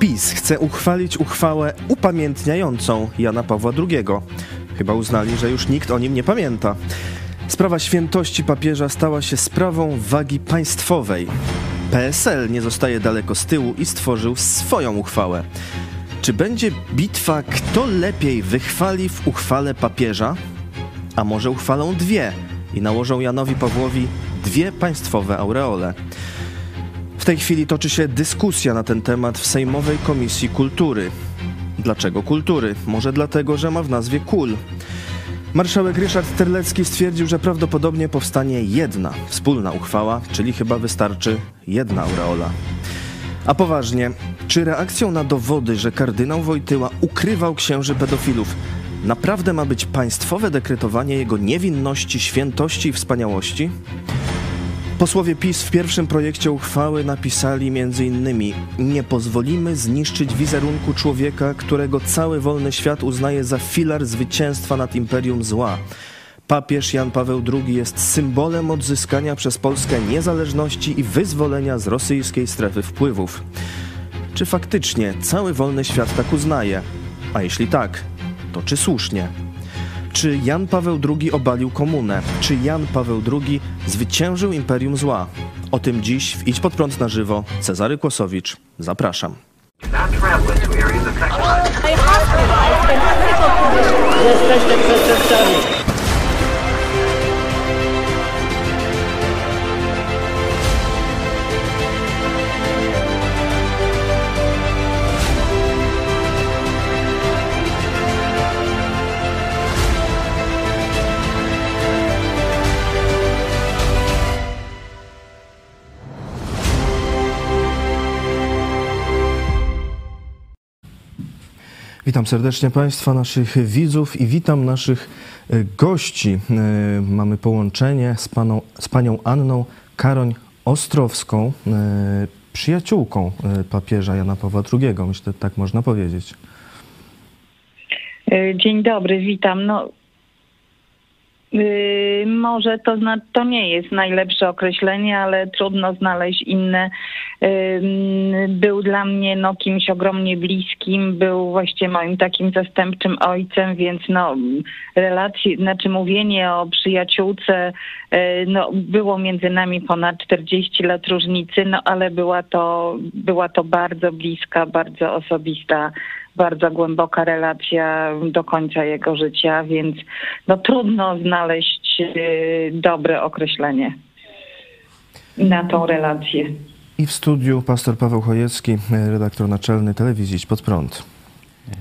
PiS chce uchwalić uchwałę upamiętniającą Jana Pawła II. Chyba uznali, że już nikt o nim nie pamięta. Sprawa świętości papieża stała się sprawą wagi państwowej. PSL nie zostaje daleko z tyłu i stworzył swoją uchwałę. Czy będzie bitwa, kto lepiej wychwali w uchwale papieża? A może uchwalą dwie i nałożą Janowi Pawłowi dwie państwowe aureole? W tej chwili toczy się dyskusja na ten temat w Sejmowej Komisji Kultury. Dlaczego kultury? Może dlatego, że ma w nazwie kul. Marszałek Ryszard Terlecki stwierdził, że prawdopodobnie powstanie jedna wspólna uchwała, czyli chyba wystarczy jedna aureola. A poważnie, czy reakcją na dowody, że kardynał Wojtyła ukrywał księży pedofilów, naprawdę ma być państwowe dekretowanie jego niewinności, świętości i wspaniałości? Posłowie PiS w pierwszym projekcie uchwały napisali m.in. Nie pozwolimy zniszczyć wizerunku człowieka, którego cały wolny świat uznaje za filar zwycięstwa nad imperium zła. Papież Jan Paweł II jest symbolem odzyskania przez Polskę niezależności i wyzwolenia z rosyjskiej strefy wpływów. Czy faktycznie cały wolny świat tak uznaje? A jeśli tak, to czy słusznie? Czy Jan Paweł II obalił komunę? Czy Jan Paweł II zwyciężył imperium zła? O tym dziś w Idź pod prąd na żywo. Cezary Kłosowicz. Zapraszam. Przestępcami. Witam serdecznie Państwa, naszych widzów i witam naszych e, gości. E, mamy połączenie z, paną, z panią Anną Karoń Ostrowską, e, przyjaciółką papieża Jana Pawła II. Myślę, tak można powiedzieć. Dzień dobry, witam. No, Yy, może to, to nie jest najlepsze określenie, ale trudno znaleźć inne. Był dla mnie no, kimś ogromnie bliskim, był właściwie moim takim zastępczym ojcem, więc no, relacje, znaczy mówienie o przyjaciółce, yy, no, było między nami ponad 40 lat różnicy, no ale była to, była to bardzo bliska, bardzo osobista bardzo głęboka relacja do końca jego życia, więc no, trudno znaleźć y, dobre określenie na tą relację. I w studiu pastor Paweł Chojecki, redaktor naczelny telewizji Pod Prąd.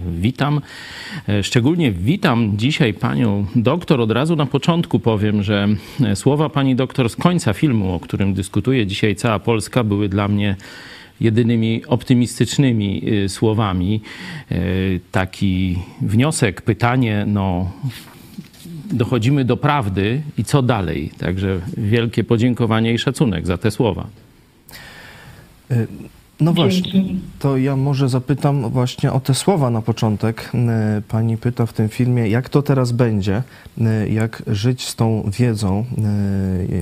Witam. Szczególnie witam dzisiaj panią doktor. Od razu na początku powiem, że słowa pani doktor z końca filmu, o którym dyskutuje dzisiaj cała Polska, były dla mnie jedynymi optymistycznymi y, słowami. Y, taki wniosek, pytanie, no dochodzimy do prawdy i co dalej? Także wielkie podziękowanie i szacunek za te słowa. Y, no właśnie, to ja może zapytam właśnie o te słowa na początek. Pani pyta w tym filmie, jak to teraz będzie, jak żyć z tą wiedzą,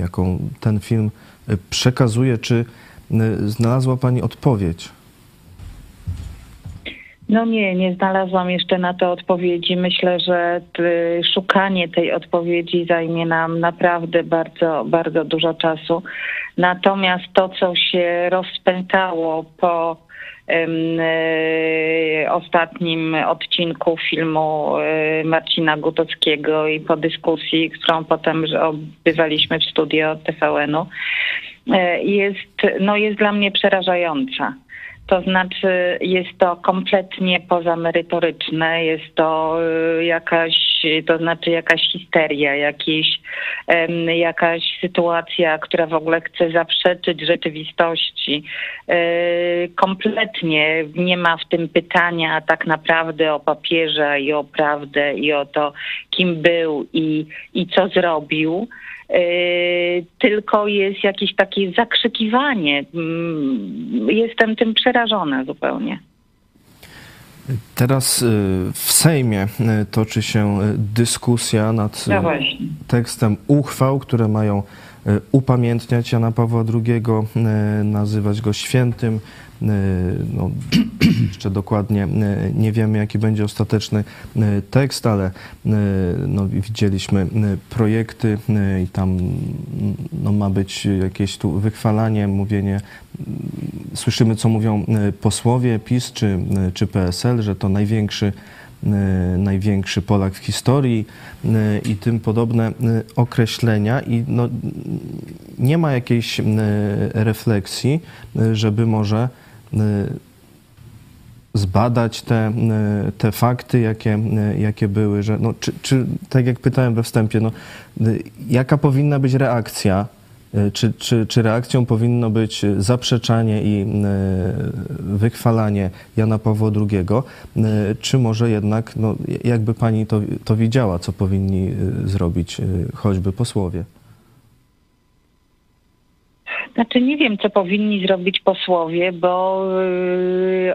jaką ten film przekazuje, czy znalazła Pani odpowiedź? No nie, nie znalazłam jeszcze na to odpowiedzi. Myślę, że szukanie tej odpowiedzi zajmie nam naprawdę bardzo, bardzo dużo czasu. Natomiast to, co się rozpętało po e, ostatnim odcinku filmu e, Marcina Gutowskiego i po dyskusji, którą potem odbywaliśmy w studio TVN-u, jest, no jest dla mnie przerażająca. To znaczy jest to kompletnie pozamerytoryczne, jest to e, jakaś, to znaczy jakaś histeria, jakiś, jakaś sytuacja, która w ogóle chce zaprzeczyć rzeczywistości. E, kompletnie nie ma w tym pytania tak naprawdę o papieża i o prawdę i o to, kim był i, i co zrobił tylko jest jakieś takie zakrzykiwanie. Mm, jestem tym przerażona zupełnie. Teraz y, w Sejmie y, toczy się dyskusja nad no tekstem uchwał, które mają upamiętniać Jana Pawła II, nazywać go świętym. No, jeszcze dokładnie nie wiemy, jaki będzie ostateczny tekst, ale no, widzieliśmy projekty i tam no, ma być jakieś tu wychwalanie, mówienie. Słyszymy, co mówią posłowie PiS czy, czy PSL, że to największy E, największy Polak w historii e, i tym podobne e, określenia i no, nie ma jakiejś refleksji, żeby może zbadać te, te fakty, jakie, jakie były, że no, czy, czy tak jak pytałem we wstępie, no, jaka powinna być reakcja czy, czy, czy reakcją powinno być zaprzeczanie i wychwalanie Jana Pawła II, czy może jednak, no, jakby pani to, to widziała, co powinni zrobić choćby posłowie? Znaczy nie wiem, co powinni zrobić posłowie, bo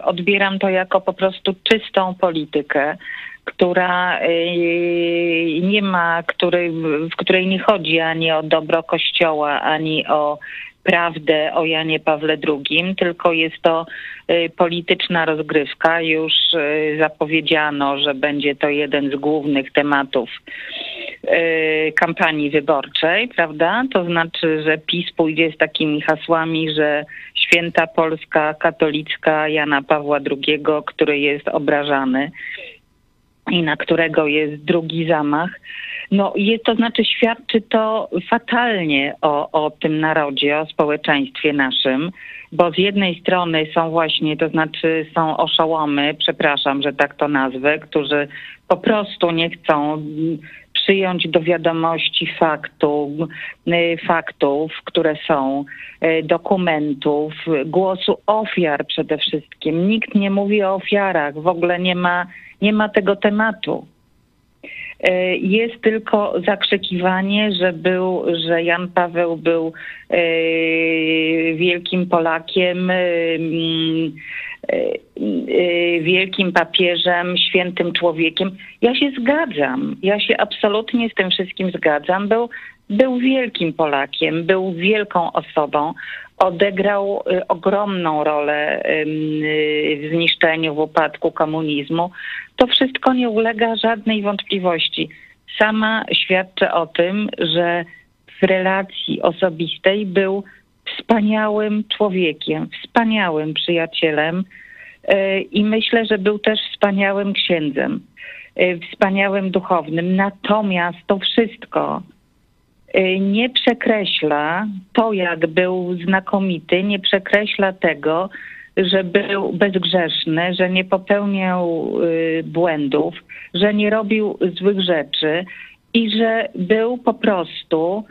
odbieram to jako po prostu czystą politykę która y, nie ma, której, w której nie chodzi ani o dobro Kościoła, ani o prawdę o Janie Pawle II, tylko jest to y, polityczna rozgrywka. Już y, zapowiedziano, że będzie to jeden z głównych tematów kampanii wyborczej, prawda? To znaczy, że PiS pójdzie z takimi hasłami, że święta Polska katolicka Jana Pawła II, który jest obrażany i na którego jest drugi zamach, no jest, to znaczy świadczy to fatalnie o, o tym narodzie, o społeczeństwie naszym, bo z jednej strony są właśnie, to znaczy są oszołomy, przepraszam, że tak to nazwę, którzy po prostu nie chcą przyjąć do wiadomości faktu, y, faktów, które są, y, dokumentów, głosu ofiar przede wszystkim. Nikt nie mówi o ofiarach, w ogóle nie ma nie ma tego tematu. E, jest tylko zakrzykiwanie, że był, że Jan Paweł był e, wielkim Polakiem, e, wielkim papieżem, świętym człowiekiem. Ja się zgadzam. Ja się absolutnie z tym wszystkim zgadzam. Był, był wielkim Polakiem, był wielką osobą, odegrał y, ogromną rolę w zniszczeniu, w upadku komunizmu. To wszystko nie ulega żadnej wątpliwości. Sama świadczę o tym, że w relacji osobistej był wspaniałym człowiekiem, wspaniałym przyjacielem y, i myślę, że był też wspaniałym księdzem, y, wspaniałym duchownym. Natomiast to wszystko Y, nie przekreśla to, jak był znakomity, nie przekreśla tego, że był bezgrzeszny, że nie popełniał y, błędów, że nie robił złych rzeczy i że był po prostu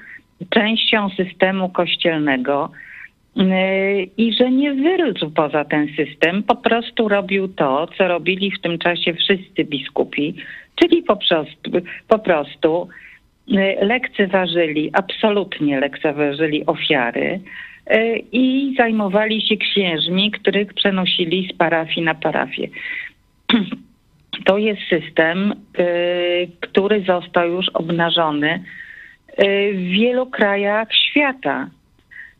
częścią systemu kościelnego y, i że nie wyrósł poza ten system, po prostu robił to, co robili w tym czasie wszyscy biskupi, czyli po prostu, po prostu Y, lekceważyli, absolutnie lekceważyli ofiary y, i zajmowali się księżmi, których przenosili z parafii na parafię. To jest system, y, który został już obnażony w wielu krajach świata,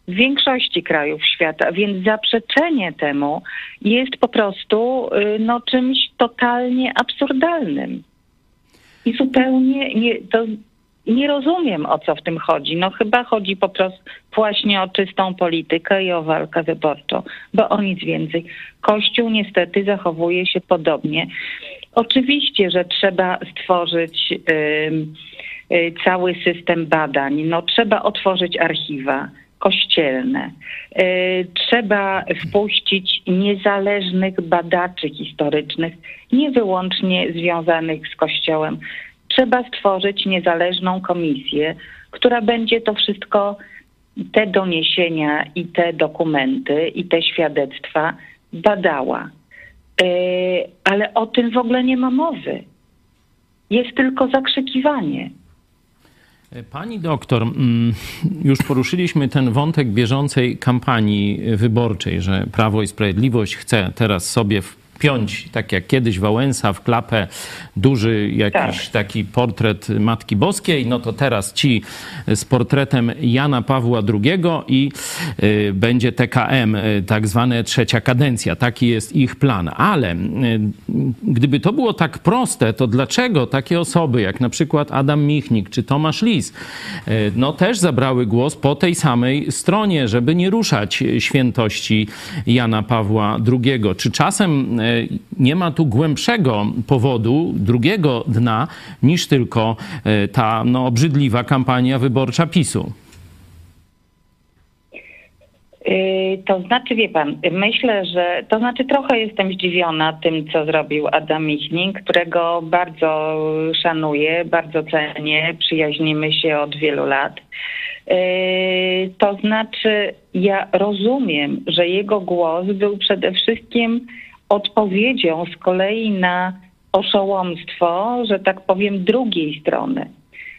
w większości krajów świata, więc zaprzeczenie temu jest po prostu no, czymś totalnie absurdalnym. I zupełnie nie, to nie rozumiem, o co w tym chodzi. No chyba chodzi po prostu właśnie o czystą politykę i o walkę wyborczą, bo o nic więcej. Kościół niestety zachowuje się podobnie. Oczywiście, że trzeba stworzyć y, y, cały system badań. No trzeba otworzyć archiwa kościelne. Y, trzeba wpuścić niezależnych badaczy historycznych, nie wyłącznie związanych z Kościołem trzeba stworzyć niezależną komisję, która będzie to wszystko, te doniesienia i te dokumenty i te świadectwa badała. E, ale o tym w ogóle nie ma mowy. Jest tylko zakrzykiwanie. Pani doktor, mm, już poruszyliśmy ten wątek bieżącej kampanii wyborczej, że Prawo i Sprawiedliwość chce teraz sobie piąć, tak jak kiedyś Wałęsa w klapę, duży jakiś Tak. taki portret Matki Boskiej, no to teraz ci z portretem Jana Pawła II i y, będzie TKM, y, tak zwane trzecia kadencja. Taki jest ich plan. Ale y, gdyby to było tak proste, to dlaczego takie osoby jak na przykład Adam Michnik czy Tomasz Lis, no też zabrały głos po tej samej stronie, żeby nie ruszać świętości Jana Pawła II? Czy czasem nie ma tu głębszego powodu, drugiego dna, niż tylko y, ta no, obrzydliwa kampania wyborcza PiSu? Yy, To znaczy, wie pan, myślę, że to znaczy trochę jestem zdziwiona tym, co zrobił Adam Michnik, którego bardzo szanuję, bardzo cenię, przyjaźnimy się od wielu lat. Yy, To znaczy, ja rozumiem, że jego głos był przede wszystkim odpowiedzią z kolei na oszołomstwo, że tak powiem, drugiej strony.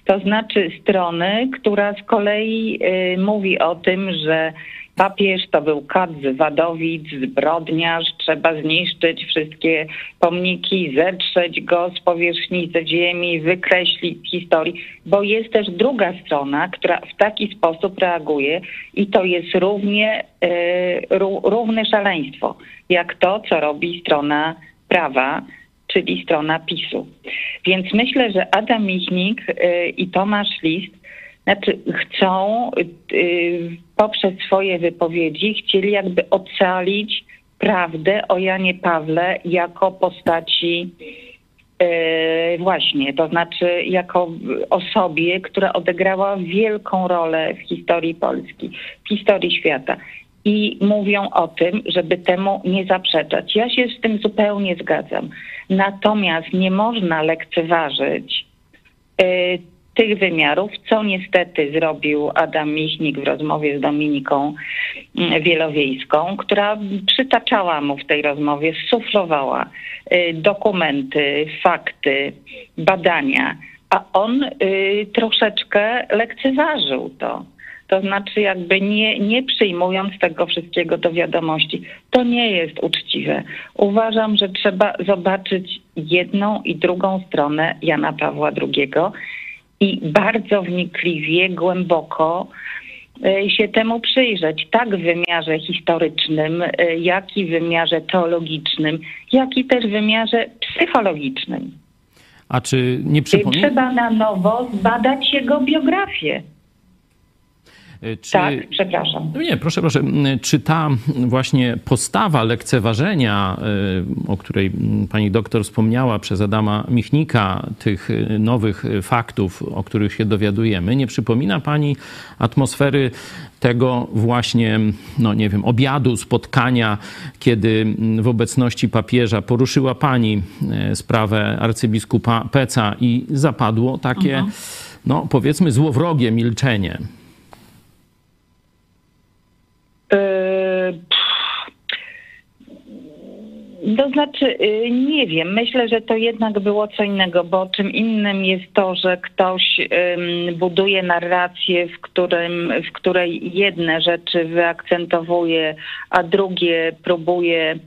To znaczy strony, która z kolei y, mówi o tym, że papież to był kat z Wadowic, zbrodniarz, trzeba zniszczyć wszystkie pomniki, zetrzeć go z powierzchni ziemi, wykreślić historii, bo jest też druga strona, która w taki sposób reaguje i to jest równie, ró- równe szaleństwo, jak to, co robi strona prawa, czyli strona PiSu. Więc myślę, że Adam Michnik y, i Tomasz List znaczy chcą y, poprzez swoje wypowiedzi chcieli jakby ocalić prawdę o Janie Pawle jako postaci y, właśnie, to znaczy jako osobie, która odegrała wielką rolę w historii Polski, w historii świata. I mówią o tym, żeby temu nie zaprzeczać. Ja się z tym zupełnie zgadzam. Natomiast nie można lekceważyć y, tych wymiarów, co niestety zrobił Adam Michnik w rozmowie z Dominiką mm, Wielowiejską, która przytaczała mu w tej rozmowie, suflowała y, dokumenty, fakty, badania, a on y, troszeczkę lekceważył to. To znaczy jakby nie, nie przyjmując tego wszystkiego do wiadomości. To nie jest uczciwe. Uważam, że trzeba zobaczyć jedną i drugą stronę Jana Pawła II i bardzo wnikliwie, głęboko y, się temu przyjrzeć, tak w wymiarze historycznym, y, jak i w wymiarze teologicznym, jak i też w wymiarze psychologicznym. A czy nie przypomina... trzeba na nowo zbadać jego biografię. Czy... Tak, przepraszam. No Nie, proszę, proszę. Czy ta właśnie postawa lekceważenia, y, o której pani doktor wspomniała przez Adama Michnika, tych y, nowych faktów, o których się dowiadujemy, nie przypomina pani atmosfery tego właśnie, no nie wiem, obiadu, spotkania, kiedy w obecności papieża poruszyła pani sprawę arcybiskupa Peca i zapadło takie, no powiedzmy, złowrogie milczenie. Yy, To znaczy, yy, nie wiem. Myślę, że to jednak było co innego, bo czym innym jest to, że ktoś buduje narrację, w, którym, w której jedne rzeczy wyakcentowuje, a drugie próbuje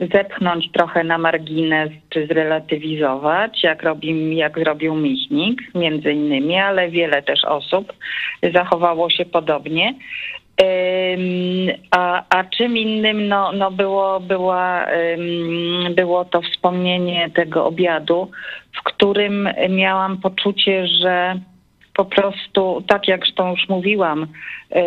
zepchnąć trochę na margines czy zrelatywizować, jak, robi, jak zrobił Michnik między innymi, ale wiele też osób zachowało się podobnie. A, a czym innym no, no było, była, było to wspomnienie tego obiadu, w którym miałam poczucie, że po prostu, tak jak zresztą już mówiłam, yy,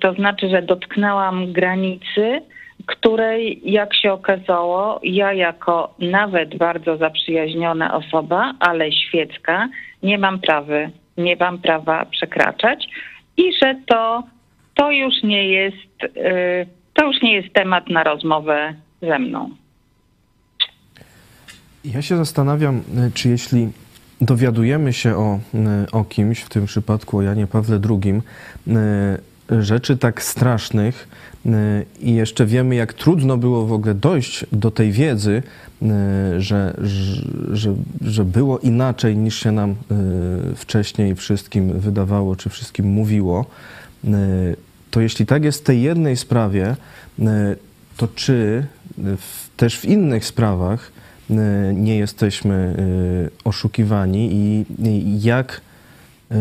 to znaczy, że dotknęłam granicy, której, jak się okazało, ja jako nawet bardzo zaprzyjaźniona osoba, ale świecka, nie mam prawy, nie mam prawa przekraczać i że to, to już nie jest, y, to już nie jest temat na rozmowę ze mną. Ja się zastanawiam, y, czy jeśli dowiadujemy się o, y, o kimś, w tym przypadku o Janie Pawle II, rzeczy tak strasznych i jeszcze wiemy, jak trudno było w ogóle dojść do tej wiedzy, że, że, że, było inaczej niż się nam wcześniej wszystkim wydawało, czy wszystkim mówiło, to jeśli tak jest w tej jednej sprawie, y, to czy w, też w innych sprawach nie jesteśmy oszukiwani i jak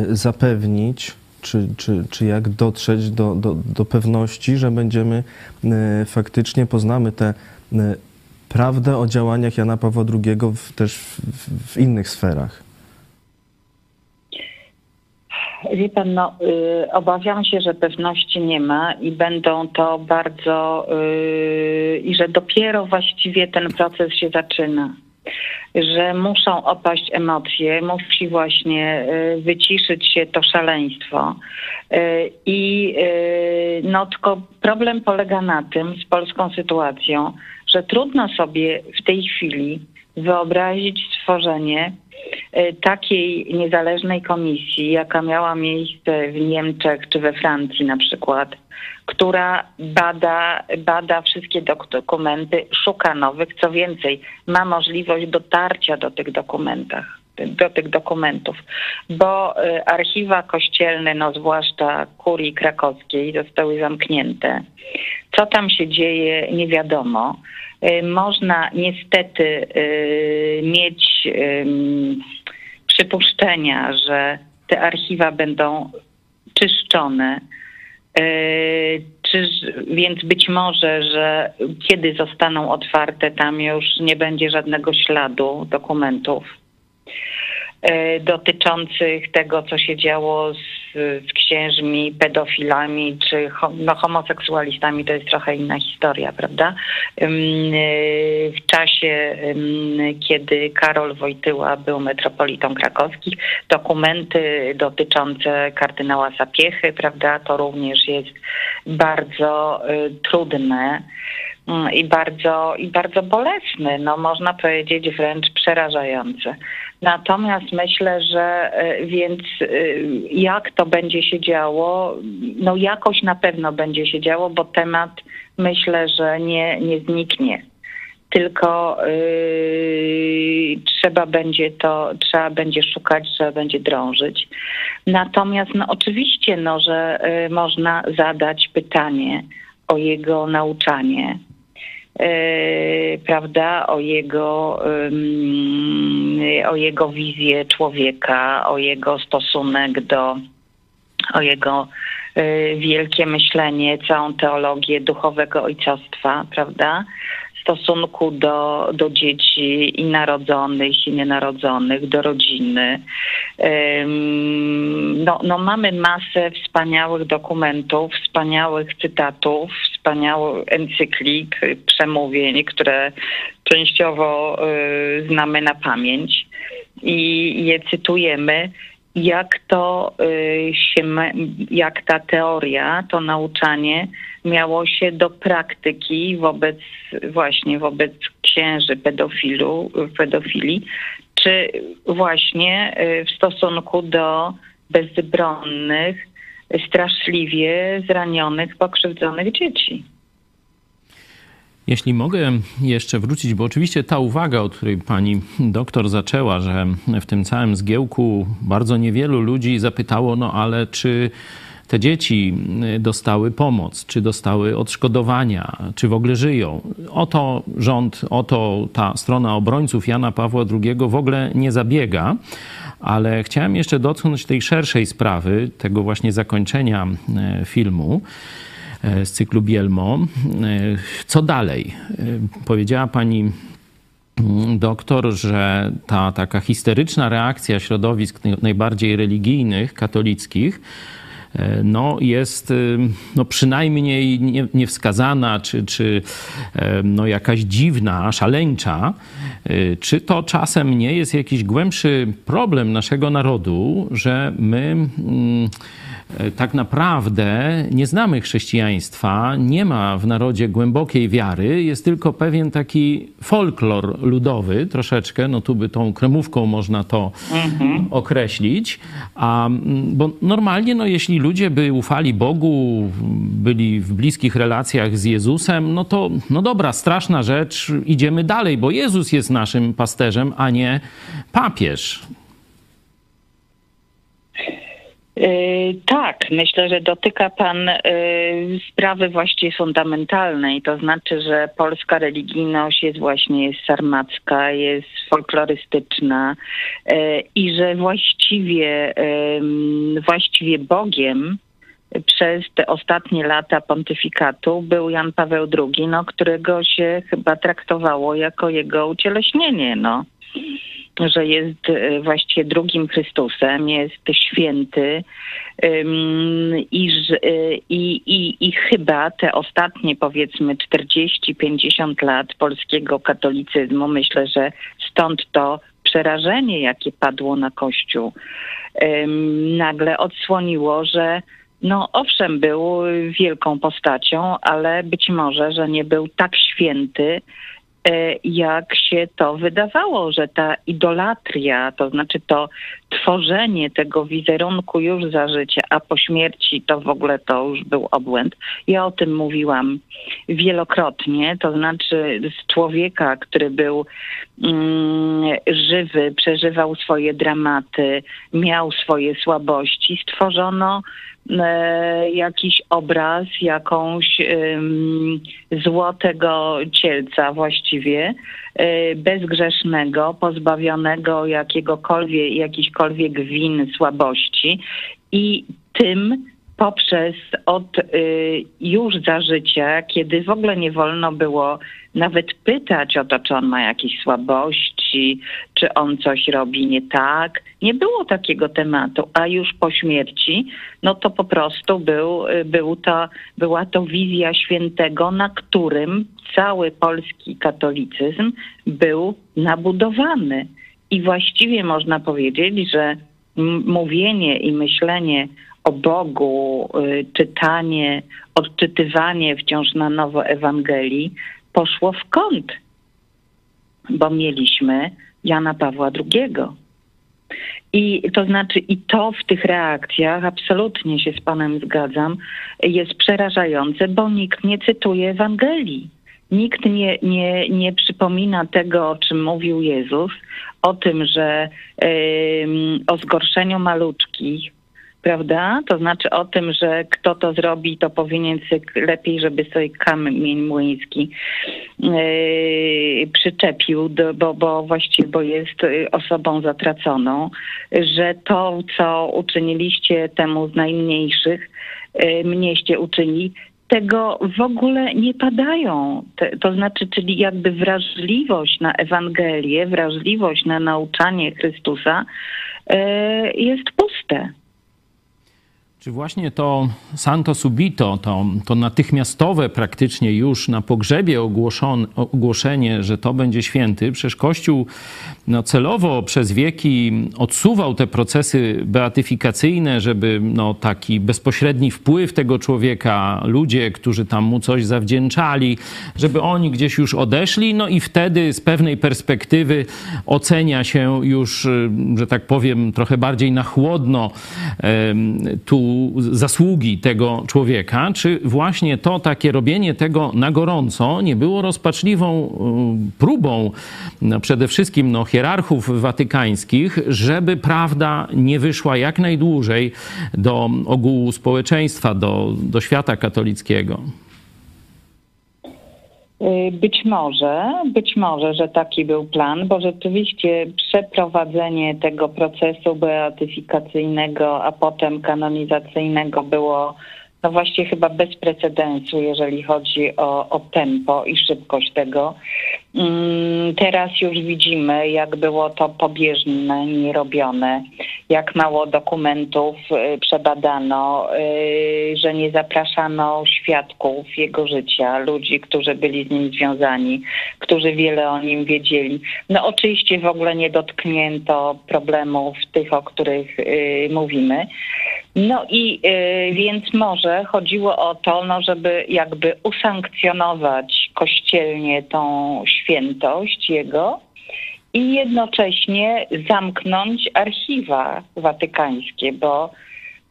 zapewnić, czy, czy, czy jak dotrzeć do, do, do pewności, że będziemy faktycznie poznamy te prawdę o działaniach Jana Pawła II w, też w, w innych sferach? Wie pan, no, y, obawiam się, że pewności nie ma i będą to bardzo, y, i że dopiero właściwie ten proces się zaczyna. Że muszą opaść emocje, musi właśnie y, wyciszyć się to szaleństwo. Y, I y, no, tylko problem polega na tym z polską sytuacją, że trudno sobie w tej chwili wyobrazić stworzenie takiej niezależnej komisji, jaka miała miejsce w Niemczech czy we Francji na przykład, która bada, bada wszystkie dokumenty, szuka nowych, co więcej, ma możliwość dotarcia do tych dokumentach do tych dokumentów, bo y, archiwa kościelne, no zwłaszcza kurii krakowskiej, zostały zamknięte. Co tam się dzieje, nie wiadomo. Y, można niestety y, mieć przypuszczenia, że te archiwa będą czyszczone. Czy, więc być może, że kiedy zostaną otwarte, tam już nie będzie żadnego śladu dokumentów. E, dotyczących tego, co się działo z, z księżmi, pedofilami czy no, homoseksualistami, to jest trochę inna historia, prawda? E, w czasie, kiedy Karol Wojtyła był metropolitą krakowskich, dokumenty dotyczące kardynała Sapiechy, prawda, to również jest bardzo e, trudne mm, i bardzo, i bardzo bolesny, no można powiedzieć wręcz przerażający. Natomiast myślę, że e, więc e, jak to będzie się działo, no jakoś na pewno będzie się działo, bo temat myślę, że nie, nie zniknie. Tylko yy, trzeba będzie to, trzeba będzie szukać, trzeba będzie drążyć. Natomiast no oczywiście, no, że można zadać pytanie o jego nauczanie, prawda, o jego, o jego wizję człowieka, o jego stosunek do, o jego e, wielkie myślenie, całą teologię duchowego ojcostwa, prawda? Stosunku do, do dzieci i narodzonych, i nienarodzonych, do rodziny. No, no mamy masę wspaniałych dokumentów, wspaniałych cytatów, wspaniałych encyklik, przemówień, które częściowo y, znamy na pamięć i je cytujemy jak to y, się, jak ta teoria, to nauczanie miało się do praktyki wobec właśnie wobec księży pedofilu, pedofili, czy właśnie y, w stosunku do bezbronnych, straszliwie zranionych, pokrzywdzonych dzieci. Jeśli mogę jeszcze wrócić, bo oczywiście ta uwaga, od której pani doktor zaczęła, że w tym całym zgiełku bardzo niewielu ludzi zapytało, no ale czy te dzieci dostały pomoc, czy dostały odszkodowania, czy w ogóle żyją. Oto rząd, oto ta strona obrońców Jana Pawła II w ogóle nie zabiega. Ale chciałem jeszcze dotknąć tej szerszej sprawy, tego właśnie zakończenia e, filmu. E, z cyklu Bielmo. E, co dalej? E, powiedziała pani mm, doktor, że ta taka histeryczna reakcja środowisk najbardziej religijnych, katolickich, no, jest no, przynajmniej nie, niewskazana, czy, czy no, jakaś dziwna, szaleńcza. Czy to czasem nie jest jakiś głębszy problem naszego narodu, że my. Mm, E, tak naprawdę nie znamy chrześcijaństwa, nie ma w narodzie głębokiej wiary, jest tylko pewien taki folklor ludowy, troszeczkę, no tu by tą kremówką można to mhm. określić, a, bo normalnie, no jeśli ludzie by ufali Bogu, byli w bliskich relacjach z Jezusem, no to, no dobra, straszna rzecz, idziemy dalej, bo Jezus jest naszym pasterzem, a nie papież. Yy, tak, myślę, że dotyka Pan yy, sprawy właściwie fundamentalnej, to znaczy, że polska religijność jest właśnie jest sarmacka, jest folklorystyczna yy, i że właściwie, właściwie Bogiem przez te ostatnie lata pontyfikatu był Jan Paweł II, no, którego się chyba traktowało jako jego ucieleśnienie. No że jest e, właściwie drugim Chrystusem, jest święty i, e, i, i, i chyba te ostatnie powiedzmy 40-50 lat polskiego katolicyzmu, myślę, że stąd to przerażenie, jakie padło na Kościół, nagle odsłoniło, że no owszem, był wielką postacią, ale być może, że nie był tak święty, jak się to wydawało, że ta idolatria, to znaczy to tworzenie tego wizerunku już za życia, a po śmierci to w ogóle to już był obłęd. Ja o tym mówiłam wielokrotnie, to znaczy z człowieka, który był mm, żywy, przeżywał swoje dramaty, miał swoje słabości, stworzono E, jakiś obraz, jakąś złotego cielca właściwie, e, bezgrzesznego, pozbawionego jakiegokolwiek, jakichkolwiek win, słabości i tym poprzez od y, już za życia, kiedy w ogóle nie wolno było nawet pytać o to, czy on ma jakieś słabości, czy on coś robi nie tak. Nie było takiego tematu, a już po śmierci, no to po prostu był, y, był to, była to wizja świętego, na którym cały polski katolicyzm był nabudowany. I właściwie można powiedzieć, że mówienie i myślenie o Bogu, y, czytanie, odczytywanie wciąż na nowo Ewangelii poszło w kąt, bo mieliśmy Jana Pawła II. I to znaczy, i to w tych reakcjach, absolutnie się z Panem zgadzam, jest przerażające, bo nikt nie cytuje Ewangelii. Nikt nie, nie, nie przypomina tego, o czym mówił Jezus, o tym, że yy, o zgorszeniu maluczkich, prawda? To znaczy o tym, że kto to zrobi, to powinien lepiej, żeby sobie kamień młyński yy, przyczepił, do, bo, bo właściwie bo jest osobą zatraconą, że to, co uczyniliście temu z najmniejszych, yy, mnieście uczyni, tego w ogóle nie padają. Te, to znaczy, czyli jakby wrażliwość na Ewangelię, wrażliwość na nauczanie Chrystusa yy, jest puste. Czy właśnie to Santo Subito, to, to natychmiastowe praktycznie już na pogrzebie ogłoszenie, że to będzie święty, przecież Kościół no, celowo przez wieki odsuwał te procesy beatyfikacyjne, żeby no, taki bezpośredni wpływ tego człowieka, ludzie, którzy tam mu coś zawdzięczali, żeby oni gdzieś już odeszli, no i wtedy z pewnej perspektywy ocenia się już, że tak powiem, trochę bardziej na chłodno tu zasługi tego człowieka, czy właśnie to takie robienie tego na gorąco nie było rozpaczliwą y, próbą no przede wszystkim no, hierarchów watykańskich, żeby prawda nie wyszła jak najdłużej do ogółu społeczeństwa, do, do świata katolickiego? Y, być może, być może, że taki był plan, bo rzeczywiście przeprowadzenie tego procesu beatyfikacyjnego, a potem kanonizacyjnego było no właśnie chyba bez precedensu, jeżeli chodzi o, o tempo i szybkość tego. Mm, teraz już widzimy, jak było to pobieżne, nierobione, jak mało dokumentów y, przebadano, y, że nie zapraszano świadków jego życia, ludzi, którzy byli z nim związani, którzy wiele o nim wiedzieli. No oczywiście w ogóle nie dotknięto problemów tych, o których y, mówimy. No i więc może chodziło o to, no, żeby jakby usankcjonować kościelnie tą świętość jego i jednocześnie zamknąć archiwa watykańskie, bo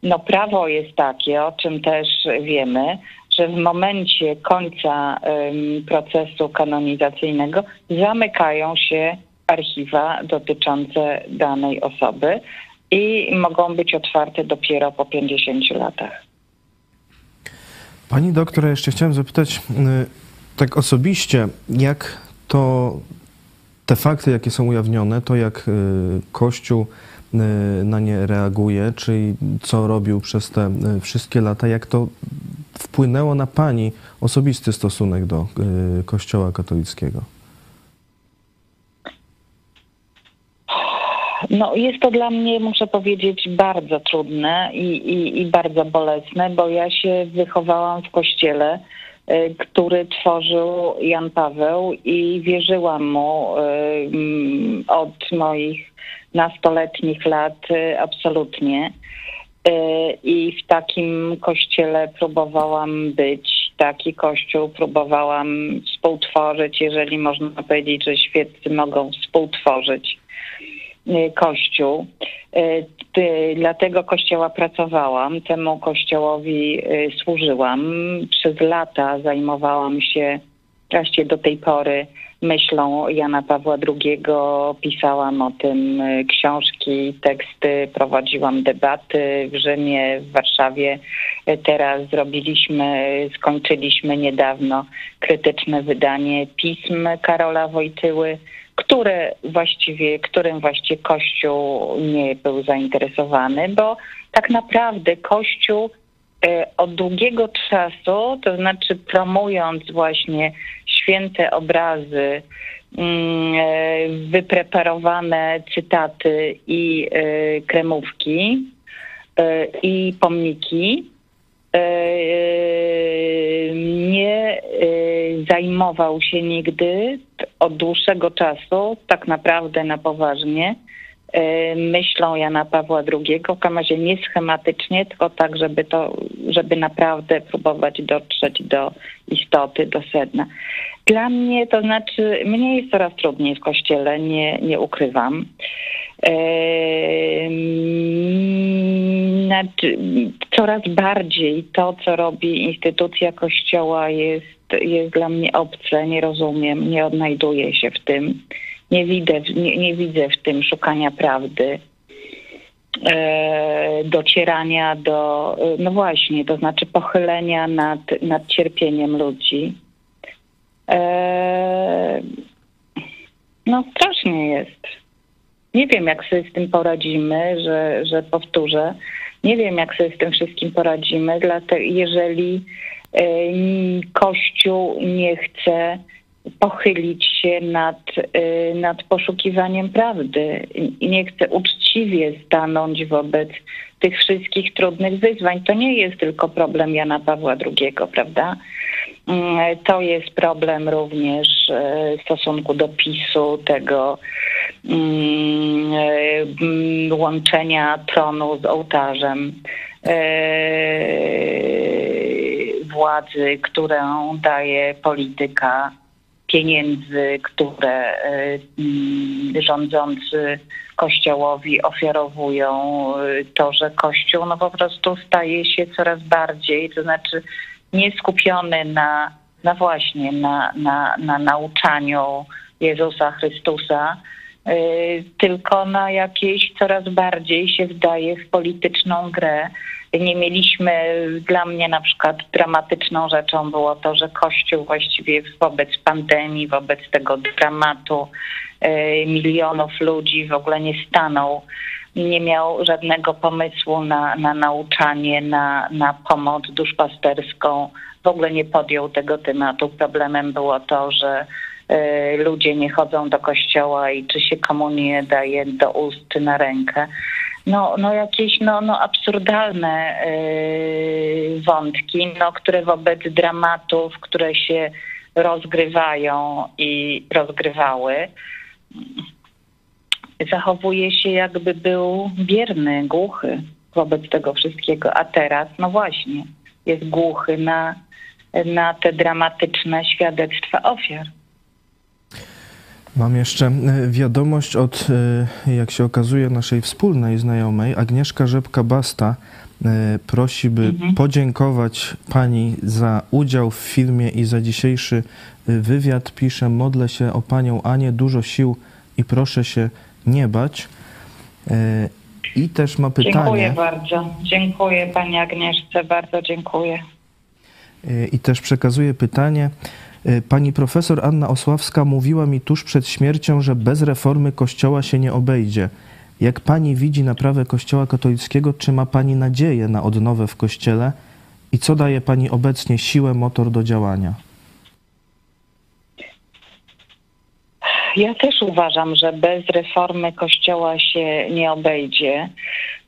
no, prawo jest takie, o czym też wiemy, że w momencie końca um, procesu kanonizacyjnego zamykają się archiwa dotyczące danej osoby, i mogą być otwarte dopiero po 50 latach. Pani doktor, jeszcze chciałem zapytać y, tak osobiście, jak to te fakty, jakie są ujawnione, to jak y, Kościół y, na nie reaguje, czyli co robił przez te wszystkie lata, jak to wpłynęło na Pani osobisty stosunek do Kościoła katolickiego? No, jest to dla mnie, muszę powiedzieć, bardzo trudne i, i, i bardzo bolesne, bo ja się wychowałam w kościele, y, który tworzył Jan Paweł i wierzyłam mu y, mm, od moich nastoletnich lat y, absolutnie. I w takim kościele próbowałam być, taki kościół próbowałam współtworzyć, jeżeli można powiedzieć, że świeccy mogą współtworzyć kościół. Y, dla tego kościoła pracowałam, temu kościołowi y, służyłam. Przez lata zajmowałam się właściwie do tej pory myślą Jana Pawła II. Pisałam o tym książki, teksty, prowadziłam debaty w Rzymie, w Warszawie. Teraz zrobiliśmy, skończyliśmy niedawno krytyczne wydanie pism Karola Wojtyły które właściwie, którym właściwie Kościół nie był zainteresowany, bo tak naprawdę Kościół e, od długiego czasu, to znaczy promując właśnie święte obrazy, mm, e, wypreparowane cytaty i e, kremówki i pomniki, nie zajmował się nigdy od dłuższego czasu, tak naprawdę na poważnie, e, myślą Jana Pawła II, w razie nie schematycznie, tylko tak, żeby to, żeby naprawdę próbować dotrzeć do istoty, do sedna. Dla mnie, to znaczy, mnie jest coraz trudniej w kościele, nie, nie ukrywam. Znaczy, coraz bardziej to, co robi instytucja kościoła jest, jest dla mnie obce, nie rozumiem, nie odnajduję się w tym. Nie widzę, nie, nie widzę w tym szukania prawdy, e, docierania do, no właśnie, to znaczy pochylenia nad, nad cierpieniem ludzi. E, no strasznie jest. Nie wiem, jak sobie z tym poradzimy, że, że powtórzę. Nie wiem, jak sobie z tym wszystkim poradzimy, dlatego jeżeli e, Kościół nie chce pochylić się nad, e, nad poszukiwaniem prawdy i nie chce uczciwie stanąć wobec tych wszystkich trudnych wyzwań. To nie jest tylko problem Jana Pawła II, prawda? Mm, to jest problem również w stosunku do PiSu, tego mm, e, łączenia tronu z ołtarzem władzy, którą daje polityka, pieniędzy, które mm, rządzący Kościołowi ofiarowują, to, że Kościół no po prostu staje się coraz bardziej, to znaczy nie skupiony na, na właśnie na, na, na nauczaniu Jezusa Chrystusa, y, tylko na jakieś coraz bardziej się wdaje w polityczną grę. Nie mieliśmy, dla mnie na przykład dramatyczną rzeczą było to, że Kościół właściwie wobec pandemii, wobec tego dramatu y, milionów ludzi w ogóle nie stanął nie miał żadnego pomysłu na, na nauczanie, na, na pomoc duszpasterską. W ogóle nie podjął tego tematu. Problemem było to, że y, ludzie nie chodzą do kościoła i czy się komunię daje do ust czy na rękę. No, no jakieś no, no absurdalne y, wątki, no, które wobec dramatów, które się rozgrywają i rozgrywały, zachowuje się jakby był bierny, głuchy wobec tego wszystkiego, a teraz, no właśnie, jest głuchy na, na te dramatyczne świadectwa ofiar. Mam jeszcze e, wiadomość od, e, jak się okazuje, naszej wspólnej znajomej. Agnieszka Rzepka-Basta e, prosi, by mhm. podziękować pani za udział w filmie i za dzisiejszy wywiad. Pisze, modlę się o panią Anię, dużo sił i proszę się nie bać. I też ma pytanie. Dziękuję bardzo. Dziękuję Pani Agnieszce, bardzo dziękuję. I też przekazuje pytanie. Y, Pani profesor Anna Osławska mówiła mi tuż przed śmiercią, że bez reformy Kościoła się nie obejdzie. Jak Pani widzi naprawę Kościoła katolickiego, czy ma Pani nadzieję na odnowę w Kościele? I co daje Pani obecnie siłę, motor do działania? Ja też uważam, że bez reformy Kościoła się nie obejdzie.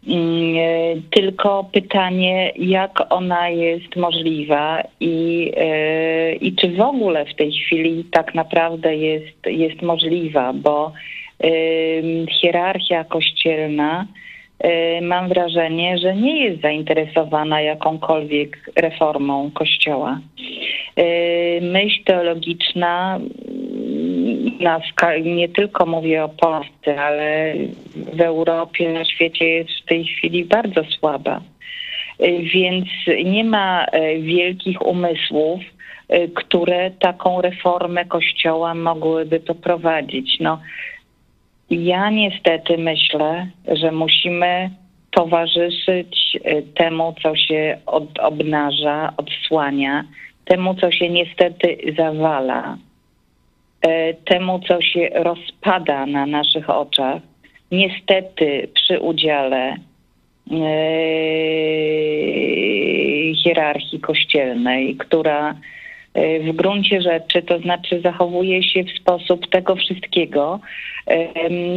E, Tylko pytanie, jak ona jest możliwa i, e, i czy w ogóle w tej chwili tak naprawdę jest, jest możliwa, bo hierarchia kościelna mam wrażenie, że nie jest zainteresowana jakąkolwiek reformą Kościoła. E, Myśl teologiczna mm, nie tylko mówię o Polsce, ale w Europie, na świecie jest w tej chwili bardzo słaba. E, Więc nie ma e, wielkich umysłów, e, które taką reformę Kościoła mogłyby poprowadzić. No, ja niestety myślę, że musimy towarzyszyć e, temu, co się od, obnaża, odsłania, temu, co się niestety zawala, e, temu, co się rozpada na naszych oczach, niestety przy udziale e, hierarchii kościelnej, która w gruncie rzeczy, to znaczy zachowuje się w sposób tego wszystkiego,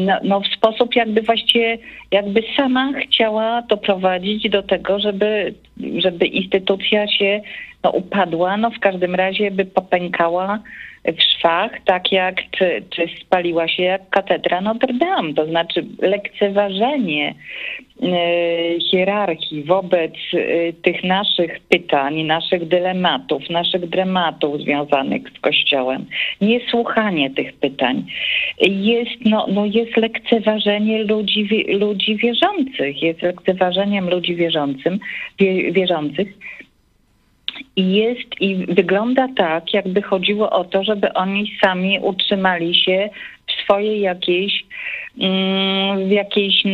no, no w sposób jakby właściwie, jakby sama chciała doprowadzić do tego, żeby, żeby instytucja się no, upadła, no w każdym razie by popękała w szwach, tak jak czy, czy spaliła się jak katedra Notre Dame, to znaczy lekceważenie e, hierarchii wobec e, tych naszych pytań, naszych dylematów, naszych dramatów związanych z Kościołem, niesłuchanie tych pytań. Jest, no, no jest lekceważenie ludzi, ludzi wierzących, jest lekceważeniem ludzi wierzącym, wie, wierzących jest i wygląda tak, jakby chodziło o to, żeby oni sami utrzymali się w swojej jakiejś, mm, w jakiejś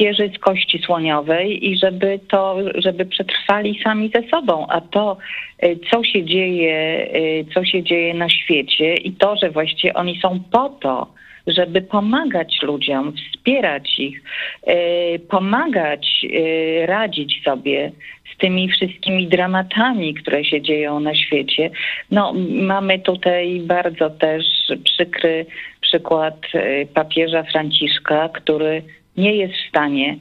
wieży z kości słoniowej i żeby to, żeby przetrwali sami ze sobą, a to, y, co się dzieje, y, co się dzieje na świecie i to, że właściwie oni są po to, żeby pomagać ludziom, wspierać ich, y, pomagać, radzić sobie z tymi wszystkimi dramatami, które się dzieją na świecie. No, mamy tutaj bardzo też przykry przykład y, papieża Franciszka, który nie jest w stanie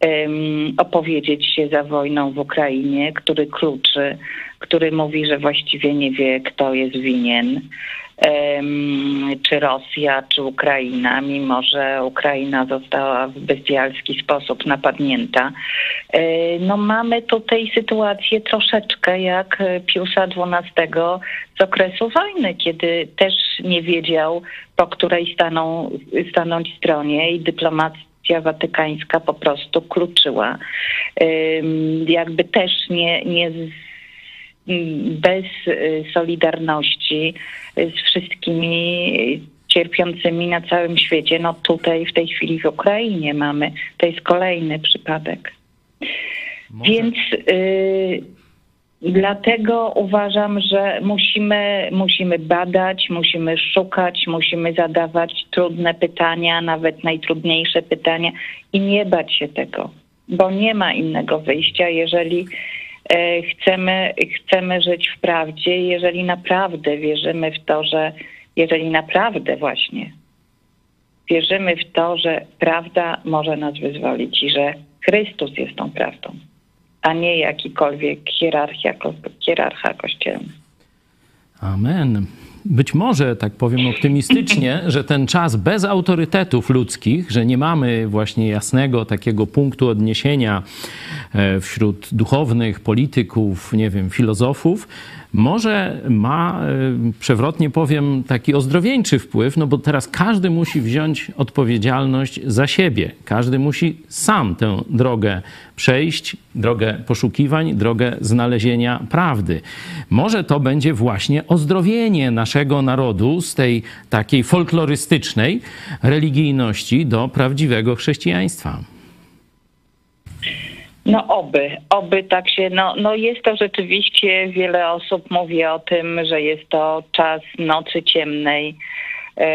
em, opowiedzieć się za wojną w Ukrainie, który kluczy, który mówi, że właściwie nie wie, kto jest winien czy Rosja, czy Ukraina, mimo że Ukraina została w bestialski sposób napadnięta. E, No mamy tutaj sytuację troszeczkę jak Piusa XII z okresu wojny, kiedy też nie wiedział, po której staną, stanąć stronie i dyplomacja watykańska po prostu kluczyła. Jakby też nie, nie z- bez y, solidarności z wszystkimi cierpiącymi na całym świecie. No tutaj w tej chwili w Ukrainie mamy, to jest kolejny przypadek. Może- Więc y, dlatego uważam, że musimy, musimy badać, musimy szukać, musimy zadawać trudne pytania, nawet najtrudniejsze pytania i nie bać się tego, bo nie ma innego wyjścia, jeżeli chcemy, chcemy żyć w prawdzie, jeżeli naprawdę wierzymy w to, że jeżeli naprawdę właśnie wierzymy w to, że prawda może nas wyzwolić i że Chrystus jest tą prawdą, a nie jakikolwiek hierarchia, hierarcha. Amen. Być może, tak powiem optymistycznie, że ten czas bez autorytetów ludzkich, że nie mamy właśnie jasnego takiego punktu odniesienia e, wśród duchownych, polityków, nie wiem, filozofów, może ma, e, przewrotnie powiem, taki ozdrowieńczy wpływ, no bo teraz każdy musi wziąć odpowiedzialność za siebie. Każdy musi sam tę drogę przejść, drogę poszukiwań, drogę znalezienia prawdy. Może to będzie właśnie ozdrowienie naszego narodu z tej takiej folklorystycznej religijności do prawdziwego chrześcijaństwa. No oby, oby tak się, no, no jest to rzeczywiście, wiele osób mówi o tym, że jest to czas nocy ciemnej e,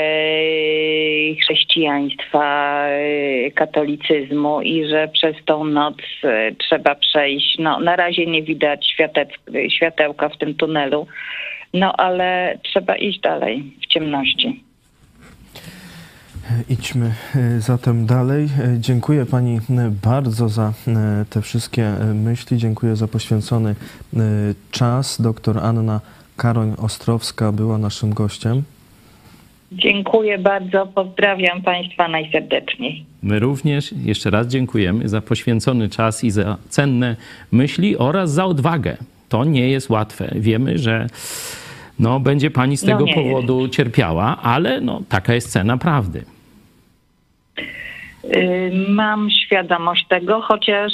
chrześcijaństwa, e, katolicyzmu i że przez tą noc e, trzeba przejść. No na razie nie widać światełka w tym tunelu, no ale trzeba iść dalej w ciemności. Idźmy e, zatem dalej. E, dziękuję Pani e, bardzo za te wszystkie myśli. Dziękuję za poświęcony czas. Doktor Anna Karoń-Ostrowska była naszym gościem. Dziękuję bardzo. Pozdrawiam Państwa najserdeczniej. My również jeszcze raz dziękujemy za poświęcony czas i za cenne myśli oraz za odwagę. To nie jest łatwe. Wiemy, że no, będzie pani z no tego no powodu jest. cierpiała, ale no, taka jest cena prawdy. Y, mam świadomość tego, chociaż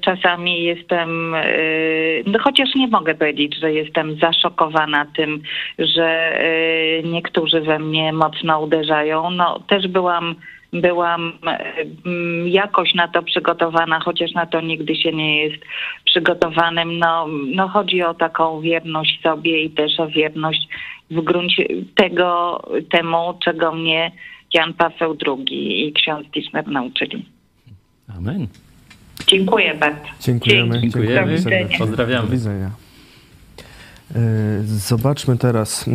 czasami jestem, y, no chociaż nie mogę powiedzieć, że jestem zaszokowana tym, że y, niektórzy we mnie mocno uderzają. No też byłam byłam jakoś na to przygotowana, chociaż na to nigdy się nie jest przygotowanym. No, no chodzi o taką wierność sobie i też o wierność w gruncie tego, temu, czego mnie Jan Paweł II i ksiądz Tischner nauczyli. Amen. Dziękuję bardzo. Dziękujemy. Dziękujemy. Dziękujemy. Pozdrawiamy. Do widzenia. E, zobaczmy teraz, e,